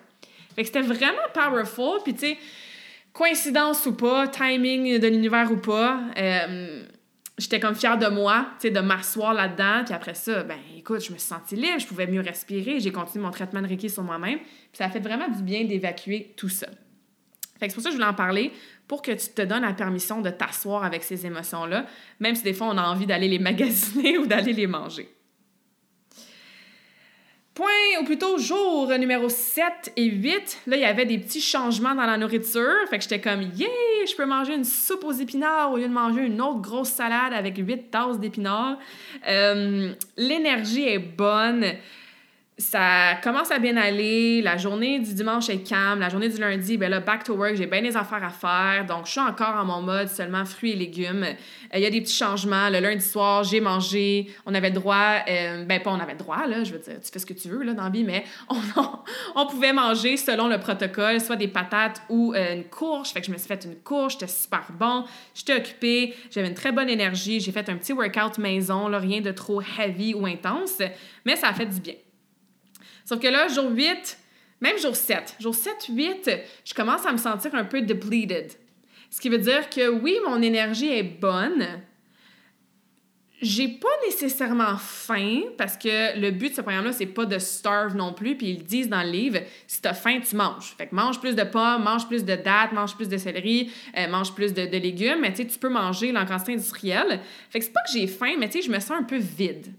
Fait que c'était vraiment powerful, puis tu sais, coïncidence ou pas, timing de l'univers ou pas, euh, j'étais comme fière de moi, tu sais, de m'asseoir là-dedans. Puis après ça, ben écoute, je me suis sentie libre, je pouvais mieux respirer. J'ai continué mon traitement de Reiki sur moi-même. Puis ça a fait vraiment du bien d'évacuer tout ça. Fait que c'est pour ça que je voulais en parler, pour que tu te donnes la permission de t'asseoir avec ces émotions-là, même si des fois on a envie d'aller les magasiner ou d'aller les manger. Point, ou plutôt jour numéro 7 et 8, là, il y avait des petits changements dans la nourriture. Fait que j'étais comme, yeah, je peux manger une soupe aux épinards au lieu de manger une autre grosse salade avec 8 tasses d'épinards. Euh, l'énergie est bonne ça commence à bien aller. La journée du dimanche est calme. La journée du lundi, ben là, back to work, j'ai bien des affaires à faire. Donc, je suis encore en mon mode seulement fruits et légumes. Euh, il y a des petits changements. Le lundi soir, j'ai mangé. On avait droit, euh, ben pas on avait droit, là, je veux dire, tu fais ce que tu veux, là, dans la mais on, on, pouvait manger selon le protocole, soit des patates ou euh, une courge. Fait que je me suis fait une courge, c'était super bon. J'étais occupée, j'avais une très bonne énergie. J'ai fait un petit workout maison, là, rien de trop heavy ou intense, mais ça a fait du bien. Sauf que là, jour 8, même jour 7, jour 7, 8, je commence à me sentir un peu depleted. Ce qui veut dire que oui, mon énergie est bonne. J'ai pas nécessairement faim parce que le but de ce programme-là, c'est pas de starve non plus. Puis ils disent dans le livre, si t'as faim, tu manges. Fait que mange plus de pommes, mange plus de dattes, mange plus de céleri, euh, mange plus de, légumes. Mais tu peux manger en quantité industrielle. Fait que c'est pas que j'ai faim, mais tu sais, je me sens un peu vide.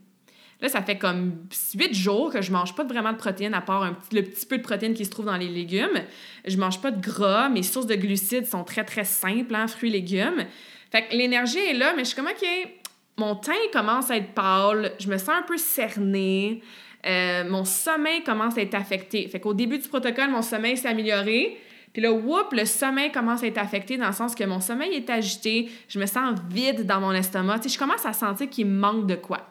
Là, ça fait comme huit jours que je mange pas vraiment de protéines à part le petit peu de protéines qui se trouve dans les légumes. Je mange pas de gras. Mes sources de glucides sont très, très simples, hein, fruits légumes. Fait que l'énergie est là, mais je suis comme, OK, mon teint commence à être pâle, je me sens un peu cernée, euh, mon sommeil commence à être affecté. Fait qu'au début du protocole, mon sommeil s'est amélioré. Puis là, whoop, le sommeil commence à être affecté dans le sens que mon sommeil est agité, je me sens vide dans mon estomac. Tu sais, je commence à sentir qu'il manque de quoi.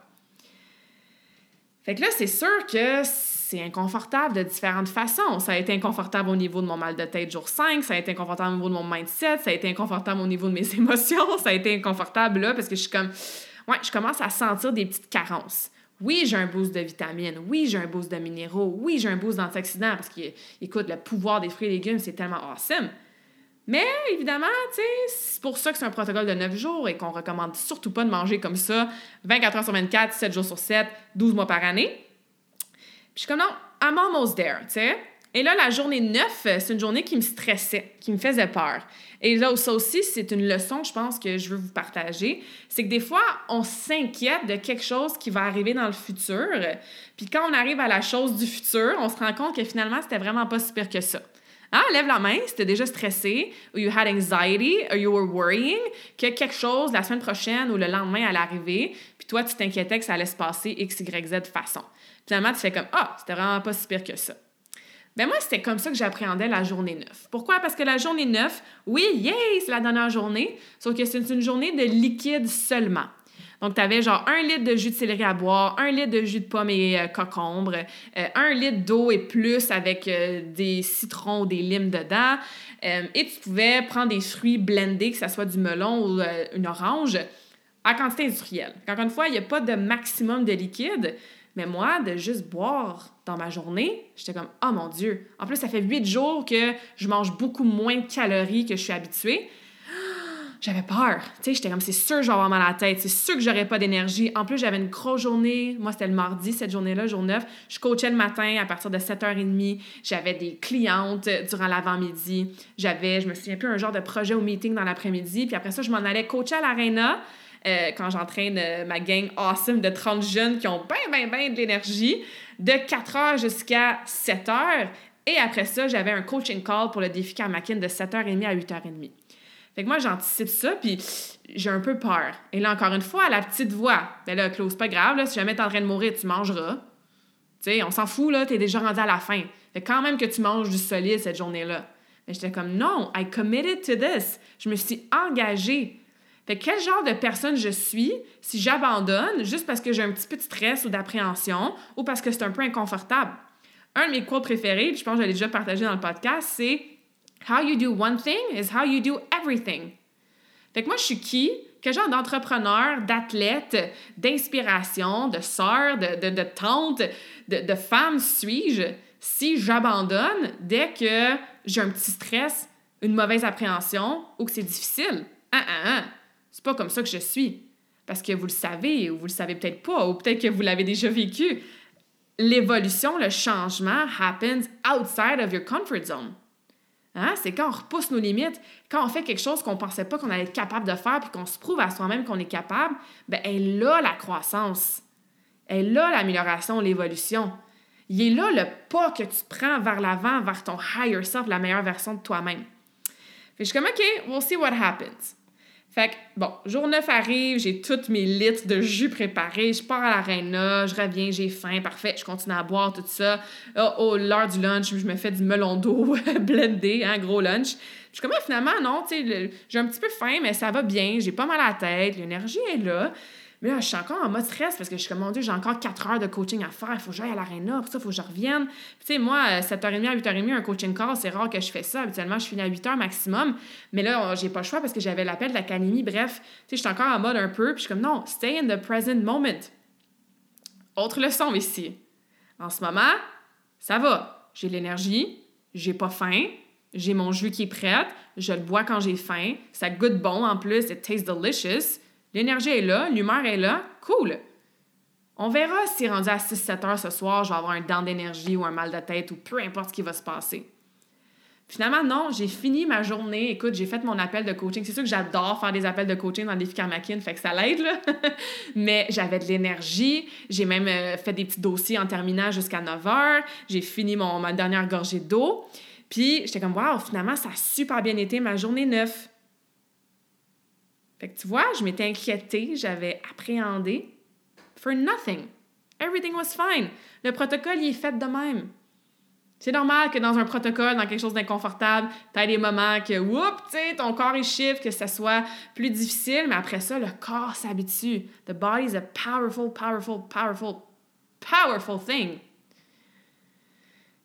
Fait que là, c'est sûr que c'est inconfortable de différentes façons. Ça a été inconfortable au niveau de mon mal de tête jour 5, ça a été inconfortable au niveau de mon mindset, ça a été inconfortable au niveau de mes émotions, ça a été inconfortable là parce que je suis comme, ouais, je commence à sentir des petites carences. Oui, j'ai un boost de vitamines. Oui, j'ai un boost de minéraux. Oui, j'ai un boost d'antioxydants parce que, écoute, le pouvoir des fruits et légumes, c'est tellement awesome. Mais évidemment, c'est pour ça que c'est un protocole de 9 jours et qu'on recommande surtout pas de manger comme ça 24 heures sur 24, 7 jours sur 7, 12 mois par année. Puis je suis comme non, I'm almost there, tu sais. Et là, la journée 9, c'est une journée qui me stressait, qui me faisait peur. Et là, ça aussi, c'est une leçon, je pense, que je veux vous partager. C'est que des fois, on s'inquiète de quelque chose qui va arriver dans le futur. Puis quand on arrive à la chose du futur, on se rend compte que finalement, c'était vraiment pas si pire que ça. Ah, lève la main si tu déjà stressé, ou you had anxiety, or you were worrying, que quelque chose la semaine prochaine ou le lendemain allait arriver, puis toi, tu t'inquiétais que ça allait se passer X, Y, Z façon. Finalement, tu fais comme Ah, c'était vraiment pas si pire que ça. Ben moi, c'était comme ça que j'appréhendais la journée 9. Pourquoi? Parce que la journée 9, oui, yay, c'est la dernière journée, sauf que c'est une journée de liquide seulement. Donc, tu avais genre un litre de jus de céleri à boire, un litre de jus de pomme et euh, cocombre, euh, un litre d'eau et plus avec euh, des citrons ou des limes dedans. et tu pouvais prendre des fruits blendés, que ce soit du melon ou une orange, à quantité industrielle. Encore une fois, il n'y a pas de maximum de liquide. Mais moi, de juste boire dans ma journée, j'étais comme, oh mon Dieu. En plus, ça fait huit jours que je mange beaucoup moins de calories que je suis habituée j'avais peur. Tu sais, j'étais comme, c'est sûr que je vais avoir mal à la tête, c'est sûr que j'aurais pas d'énergie. En plus, j'avais une grosse journée. Moi, c'était le mardi, cette journée-là, jour 9. Je coachais le matin à partir de 7h30. J'avais des clientes durant l'avant-midi. J'avais, je me souviens plus, un genre de projet au meeting dans l'après-midi. Puis après ça, je m'en allais coacher à l'aréna. Euh, quand j'entraîne euh, ma gang awesome de 30 jeunes qui ont bien, bien, bien de l'énergie, de 4 h jusqu'à 7 h. Et après ça, j'avais un coaching call pour le défi Carmackin de 7h30 à 8h30. Fait que moi, j'anticipe ça, puis j'ai un peu peur. Et là, encore une fois, la petite voix. Ben là, Claude, c'est pas grave, là, si jamais t'es en train de mourir, tu mangeras. Tu sais, on s'en fout, là, t'es déjà rendu à la fin. Fait quand même que tu manges du solide cette journée-là. Mais j'étais comme, non, I committed to this. Je me suis engagée. Fait quel genre de personne je suis si j'abandonne juste parce que j'ai un petit peu de stress ou d'appréhension ou parce que c'est un peu inconfortable? Un de mes quotes préférés, je pense que je l'ai déjà partagé dans le podcast, c'est How you do one thing is how you do everything. Fait que moi, je suis qui? Quel genre d'entrepreneur, d'athlète, d'inspiration, de sœur, de, de, de tante, de, femme suis-je si j'abandonne dès que j'ai un petit stress, une mauvaise appréhension ou que c'est difficile? Ah, ah. C'est pas comme ça que je suis. Parce que vous le savez ou vous le savez peut-être pas ou peut-être que vous l'avez déjà vécu. L'évolution, le changement happens outside of your comfort zone. Hein? C'est quand on repousse nos limites, quand on fait quelque chose qu'on ne pensait pas qu'on allait être capable de faire, puis qu'on se prouve à soi-même qu'on est capable, ben elle là la croissance. Elle là l'amélioration, l'évolution. Il est là le pas que tu prends vers l'avant, vers ton higher self, la meilleure version de toi-même. je suis comme, OK, we'll see what happens. Fait que, bon, jour 9 arrive, j'ai toutes mes litres de jus préparés, je pars à l'aréna, je reviens, j'ai faim, parfait, je continue à boire tout ça. Oh, oh l'heure du lunch, je me fais du melon d'eau blendé, hein, gros lunch. Je suis comme, ah, finalement, non, tu sais, j'ai un petit peu faim, mais ça va bien, j'ai pas mal à la tête, l'énergie est là. Mais là, je suis encore en mode stress parce que je suis comme, mon Dieu, j'ai encore 4 heures de coaching à faire. Il faut que j'aille à l'aréna. Ça, il faut que je revienne. tu sais, moi, 7h30 à 8h30, un coaching call, c'est rare que je fais ça. Habituellement, je finis à 8h maximum. Mais là, j'ai pas le choix parce que j'avais l'appel de l'académie. Bref, tu sais, je suis encore en mode un peu. Puis je suis comme, non, stay in the present moment. Autre leçon ici. En ce moment, ça va. J'ai l'énergie, j'ai pas faim, j'ai mon jus qui est prêt, je le bois quand j'ai faim, ça goûte bon en plus, it tastes delicious. L'énergie est là, l'humeur est là, cool. On verra si rendu à 6-7 heures ce soir, je vais avoir un dent d'énergie ou un mal de tête ou peu importe ce qui va se passer. Finalement, non, j'ai fini ma journée. Écoute, j'ai fait mon appel de coaching. C'est sûr que j'adore faire des appels de coaching dans défi Karmakin, fait que ça l'aide, là. Mais j'avais de l'énergie. J'ai même euh, fait des petits dossiers en terminant jusqu'à 9 heures. J'ai fini mon, ma dernière gorgée d'eau. Puis j'étais comme, waouh, finalement, ça a super bien été ma journée neuve. Fait que tu vois, je m'étais inquiétée, j'avais appréhendé. For nothing. Everything was fine. Le protocole, il est fait de même. C'est normal que dans un protocole, dans quelque chose d'inconfortable, tu aies des moments que, whoop, tu sais, ton corps, il chiffre, que ça soit plus difficile, mais après ça, le corps s'habitue. The body is a powerful, powerful, powerful, powerful thing.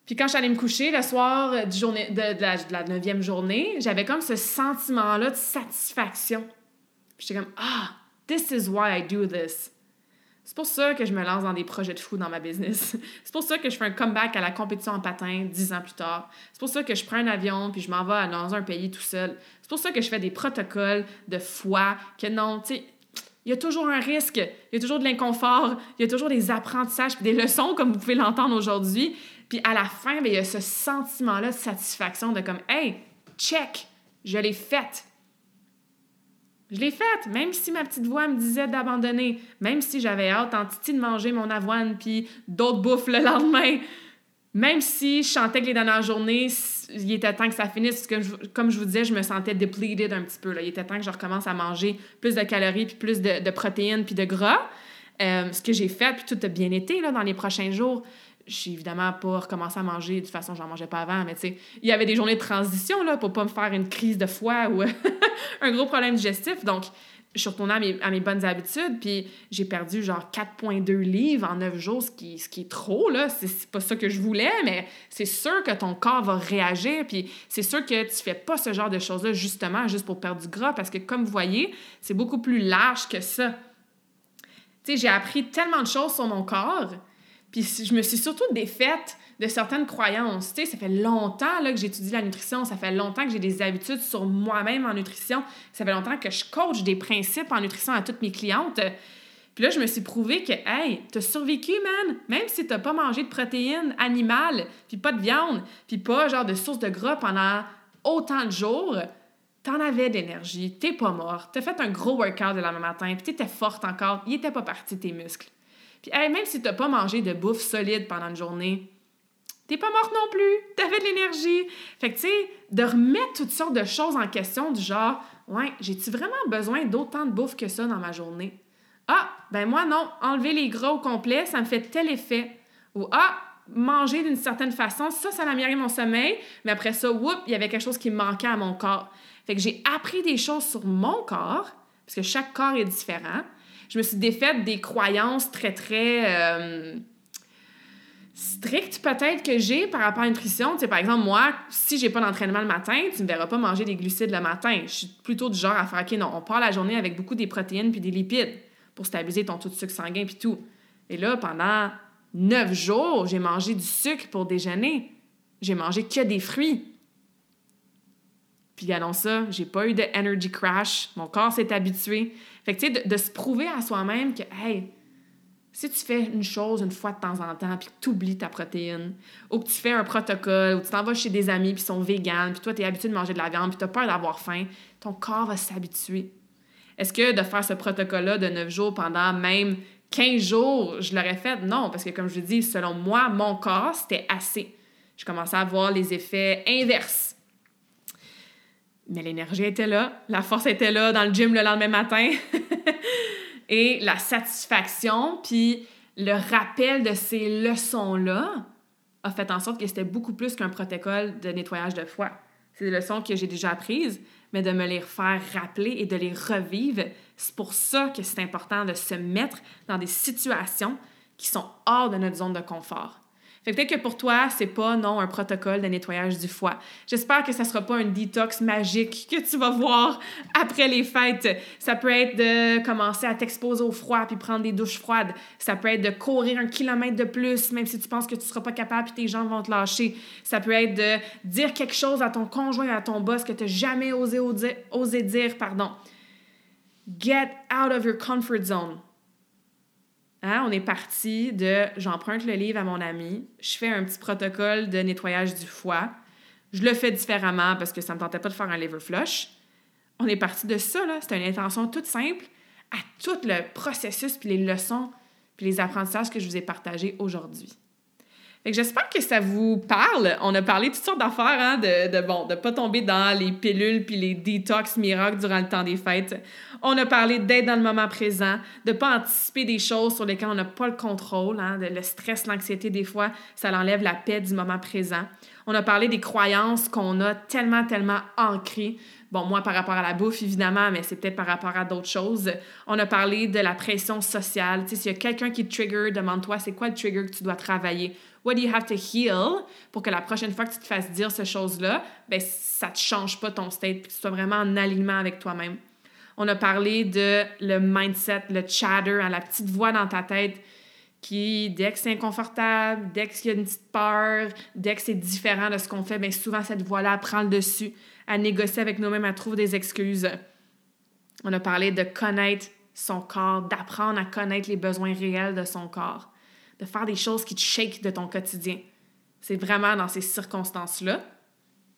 Puis quand j'allais me coucher le soir du journée, de la neuvième journée, j'avais comme ce sentiment-là de satisfaction j'étais comme, ah, this is why I do this. C'est pour ça que je me lance dans des projets de fou dans ma business. C'est pour ça que je fais un comeback à la compétition en patin dix ans plus tard. C'est pour ça que je prends un avion puis je m'en vais dans un pays tout seul. C'est pour ça que je fais des protocoles de foi que non, tu sais, il y a toujours un risque, il y a toujours de l'inconfort, il y a toujours des apprentissages puis des leçons comme vous pouvez l'entendre aujourd'hui. Puis à la fin, ben, il y a ce sentiment-là de satisfaction de comme, hey, check, je l'ai faite. Je l'ai faite, même si ma petite voix me disait d'abandonner, même si j'avais hâte en titi de manger mon avoine puis d'autres bouffes le lendemain, même si je chantais que les dernières journées, il était temps que ça finisse, parce que comme je vous disais, je me sentais depleted un petit peu. Là. Il était temps que je recommence à manger plus de calories, puis plus de, protéines, puis de gras. Euh, ce que j'ai fait, puis tout a bien été là, dans les prochains jours. J'ai évidemment pas recommencé à manger de toute façon, j'en mangeais pas avant, mais tu sais, il y avait des journées de transition là, pour pas me faire une crise de foie ou un gros problème digestif. Donc, je suis retournée à mes, bonnes habitudes, puis j'ai perdu genre 4,2 livres en 9 jours, ce qui, est trop, là. C'est pas ça que je voulais, mais c'est sûr que ton corps va réagir, puis c'est sûr que tu fais pas ce genre de choses-là justement juste pour perdre du gras, parce que comme vous voyez, c'est beaucoup plus large que ça. Tu sais, j'ai appris tellement de choses sur mon corps, puis je me suis surtout défaite de certaines croyances. Tu sais, ça fait longtemps là, que j'étudie la nutrition, ça fait longtemps que j'ai des habitudes sur moi-même en nutrition, ça fait longtemps que je coach des principes en nutrition à toutes mes clientes. Puis là, je me suis prouvé que, hey, t'as survécu, man! Même si t'as pas mangé de protéines animales, puis pas de viande, puis pas genre de source de gras pendant autant de jours, t'en avais d'énergie, t'es pas morte, t'as fait un gros workout le lendemain matin, puis t'étais forte encore, il était pas parti tes muscles. Puis, même si t'as pas mangé de bouffe solide pendant une journée, T'es pas morte non plus, t'avais de l'énergie. Fait que, tu sais, de remettre toutes sortes de choses en question du genre, ouais, j'ai-tu vraiment besoin d'autant de bouffe que ça dans ma journée? Ah, ben moi non, enlever les gras au complet, ça me fait tel effet. Ou ah, manger d'une certaine façon, ça, ça améliorer mon sommeil, mais après ça, whoop, il y avait quelque chose qui me manquait à mon corps. Fait que j'ai appris des choses sur mon corps, parce que chaque corps est différent. Je me suis défaite des croyances très, très... Euh, strict peut-être que j'ai par rapport à la nutrition. Par exemple, moi, si j'ai pas d'entraînement le matin, tu me verras pas manger des glucides le matin. Je suis plutôt du genre à faire, OK, non, on part la journée avec beaucoup des protéines puis des lipides pour stabiliser ton taux de sucre sanguin puis tout. Et là, pendant neuf jours, j'ai mangé du sucre pour déjeuner. J'ai mangé que des fruits. Puis, allons ça, j'ai pas eu de energy crash. Mon corps s'est habitué. Fait que, tu sais, de, se prouver à soi-même que, hey, si tu fais une chose une fois de temps en temps, puis que tu oublies ta protéine, ou que tu fais un protocole, ou tu t'en vas chez des amis, puis sont véganes, puis toi, tu es habitué de manger de la viande, puis tu as peur d'avoir faim, ton corps va s'habituer. Est-ce que de faire ce protocole-là de 9 jours pendant même 15 jours, je l'aurais fait? Non, parce que comme je dis, selon moi, mon corps, c'était assez. Je commençais à voir les effets inverses. Mais l'énergie était là, la force était là dans le gym le lendemain matin. Et la satisfaction, puis le rappel de ces leçons-là a fait en sorte que c'était beaucoup plus qu'un protocole de nettoyage de foie. C'est des leçons que j'ai déjà apprises, mais de me les faire rappeler et de les revivre, c'est pour ça que c'est important de se mettre dans des situations qui sont hors de notre zone de confort. Fait peut-être que pour toi, c'est pas, non, un protocole de nettoyage du foie. J'espère que ça sera pas un détox magique que tu vas voir après les fêtes. Ça peut être de commencer à t'exposer au froid puis prendre des douches froides. Ça peut être de courir un kilomètre de plus, même si tu penses que tu seras pas capable puis tes jambes vont te lâcher. Ça peut être de dire quelque chose à ton conjoint, à ton boss que tu jamais osé, osé dire, pardon. Get out of your comfort zone. Hein, on est parti de j'emprunte le livre à mon ami, je fais un petit protocole de nettoyage du foie. Je le fais différemment parce que ça ne me tentait pas de faire un liver flush. On est parti de ça, là. C'était une intention toute simple à tout le processus, puis les leçons, puis les apprentissages que je vous ai partagés aujourd'hui j'espère que ça vous parle. On a parlé de toutes sortes d'affaires, hein, de, de, bon, de pas tomber dans les pilules puis les détox miracles durant le temps des fêtes. On a parlé d'être dans le moment présent, de pas anticiper des choses sur lesquelles on n'a pas le contrôle, hein, de le stress, l'anxiété, des fois, ça l'enlève la paix du moment présent. On a parlé des croyances qu'on a tellement, tellement ancrées. Bon, moi, par rapport à la bouffe, évidemment, mais c'est peut-être par rapport à d'autres choses. On a parlé de la pression sociale. Tu sais, s'il y a quelqu'un qui te trigger, demande-toi c'est quoi le trigger que tu dois travailler? What do you have to heal pour que la prochaine fois que tu te fasses dire ces choses-là, ben ça te change pas ton state, que tu sois vraiment en alignement avec toi-même? On a parlé de le mindset, le chatter, la petite voix dans ta tête qui, dès que c'est inconfortable, dès qu'il y a une petite peur, dès que c'est différent de ce qu'on fait, bien souvent cette voix-là prend le dessus, à négocier avec nous-mêmes, à trouver des excuses. On a parlé de connaître son corps, d'apprendre à connaître les besoins réels de son corps de faire des choses qui te shake de ton quotidien. C'est vraiment dans ces circonstances-là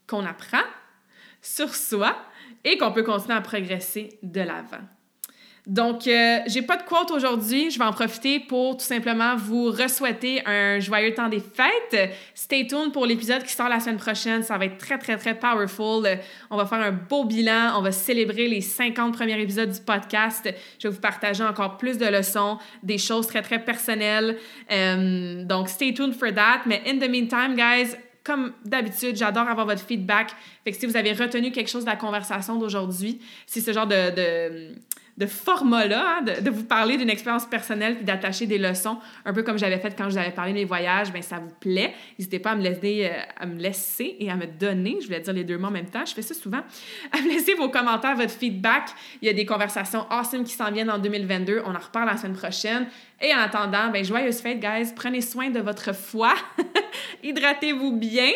qu'on apprend sur soi et qu'on peut continuer à progresser de l'avant. Donc, euh, j'ai pas de quote aujourd'hui. Je vais en profiter pour tout simplement vous re-souhaiter un joyeux temps des fêtes. Stay tuned pour l'épisode qui sort la semaine prochaine. Ça va être très, très, très powerful. On va faire un beau bilan. On va célébrer les 50 premiers épisodes du podcast. Je vais vous partager encore plus de leçons, des choses très, très personnelles. Euh, donc, stay tuned for that. Mais in the meantime, guys, comme d'habitude, j'adore avoir votre feedback. Fait que si vous avez retenu quelque chose de la conversation d'aujourd'hui, si ce genre de de format-là, hein, de, vous parler d'une expérience personnelle puis d'attacher des leçons, un peu comme j'avais fait quand je vous avais parlé de mes voyages, bien, ça vous plaît. N'hésitez pas à me, laisser, euh, à me laisser et à me donner, je voulais dire les deux mots en même temps, je fais ça souvent, à me laisser vos commentaires, votre feedback. Il y a des conversations awesome qui s'en viennent en 2022. On en reparle la semaine prochaine. Et en attendant, ben, joyeuse fête, guys. Prenez soin de votre foi. Hydratez-vous bien.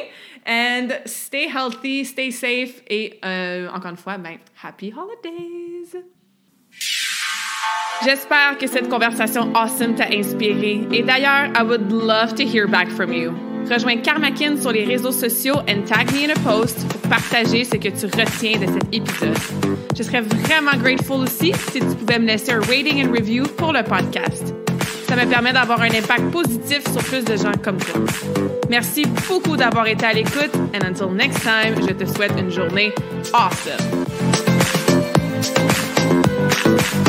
And stay healthy, stay safe. Et euh, encore une fois, ben, happy holidays! J'espère que cette conversation awesome t'a inspiré. Et d'ailleurs, I would love to hear back from you. Rejoins Karmakin sur les réseaux sociaux and tag me in a post pour partager ce que tu retiens de cet épisode. Je serais vraiment grateful aussi si tu pouvais me laisser un rating and review pour le podcast. Ça me permet d'avoir un impact positif sur plus de gens comme toi. Merci beaucoup d'avoir été à l'écoute and until next time, je te souhaite une journée awesome. Thank you.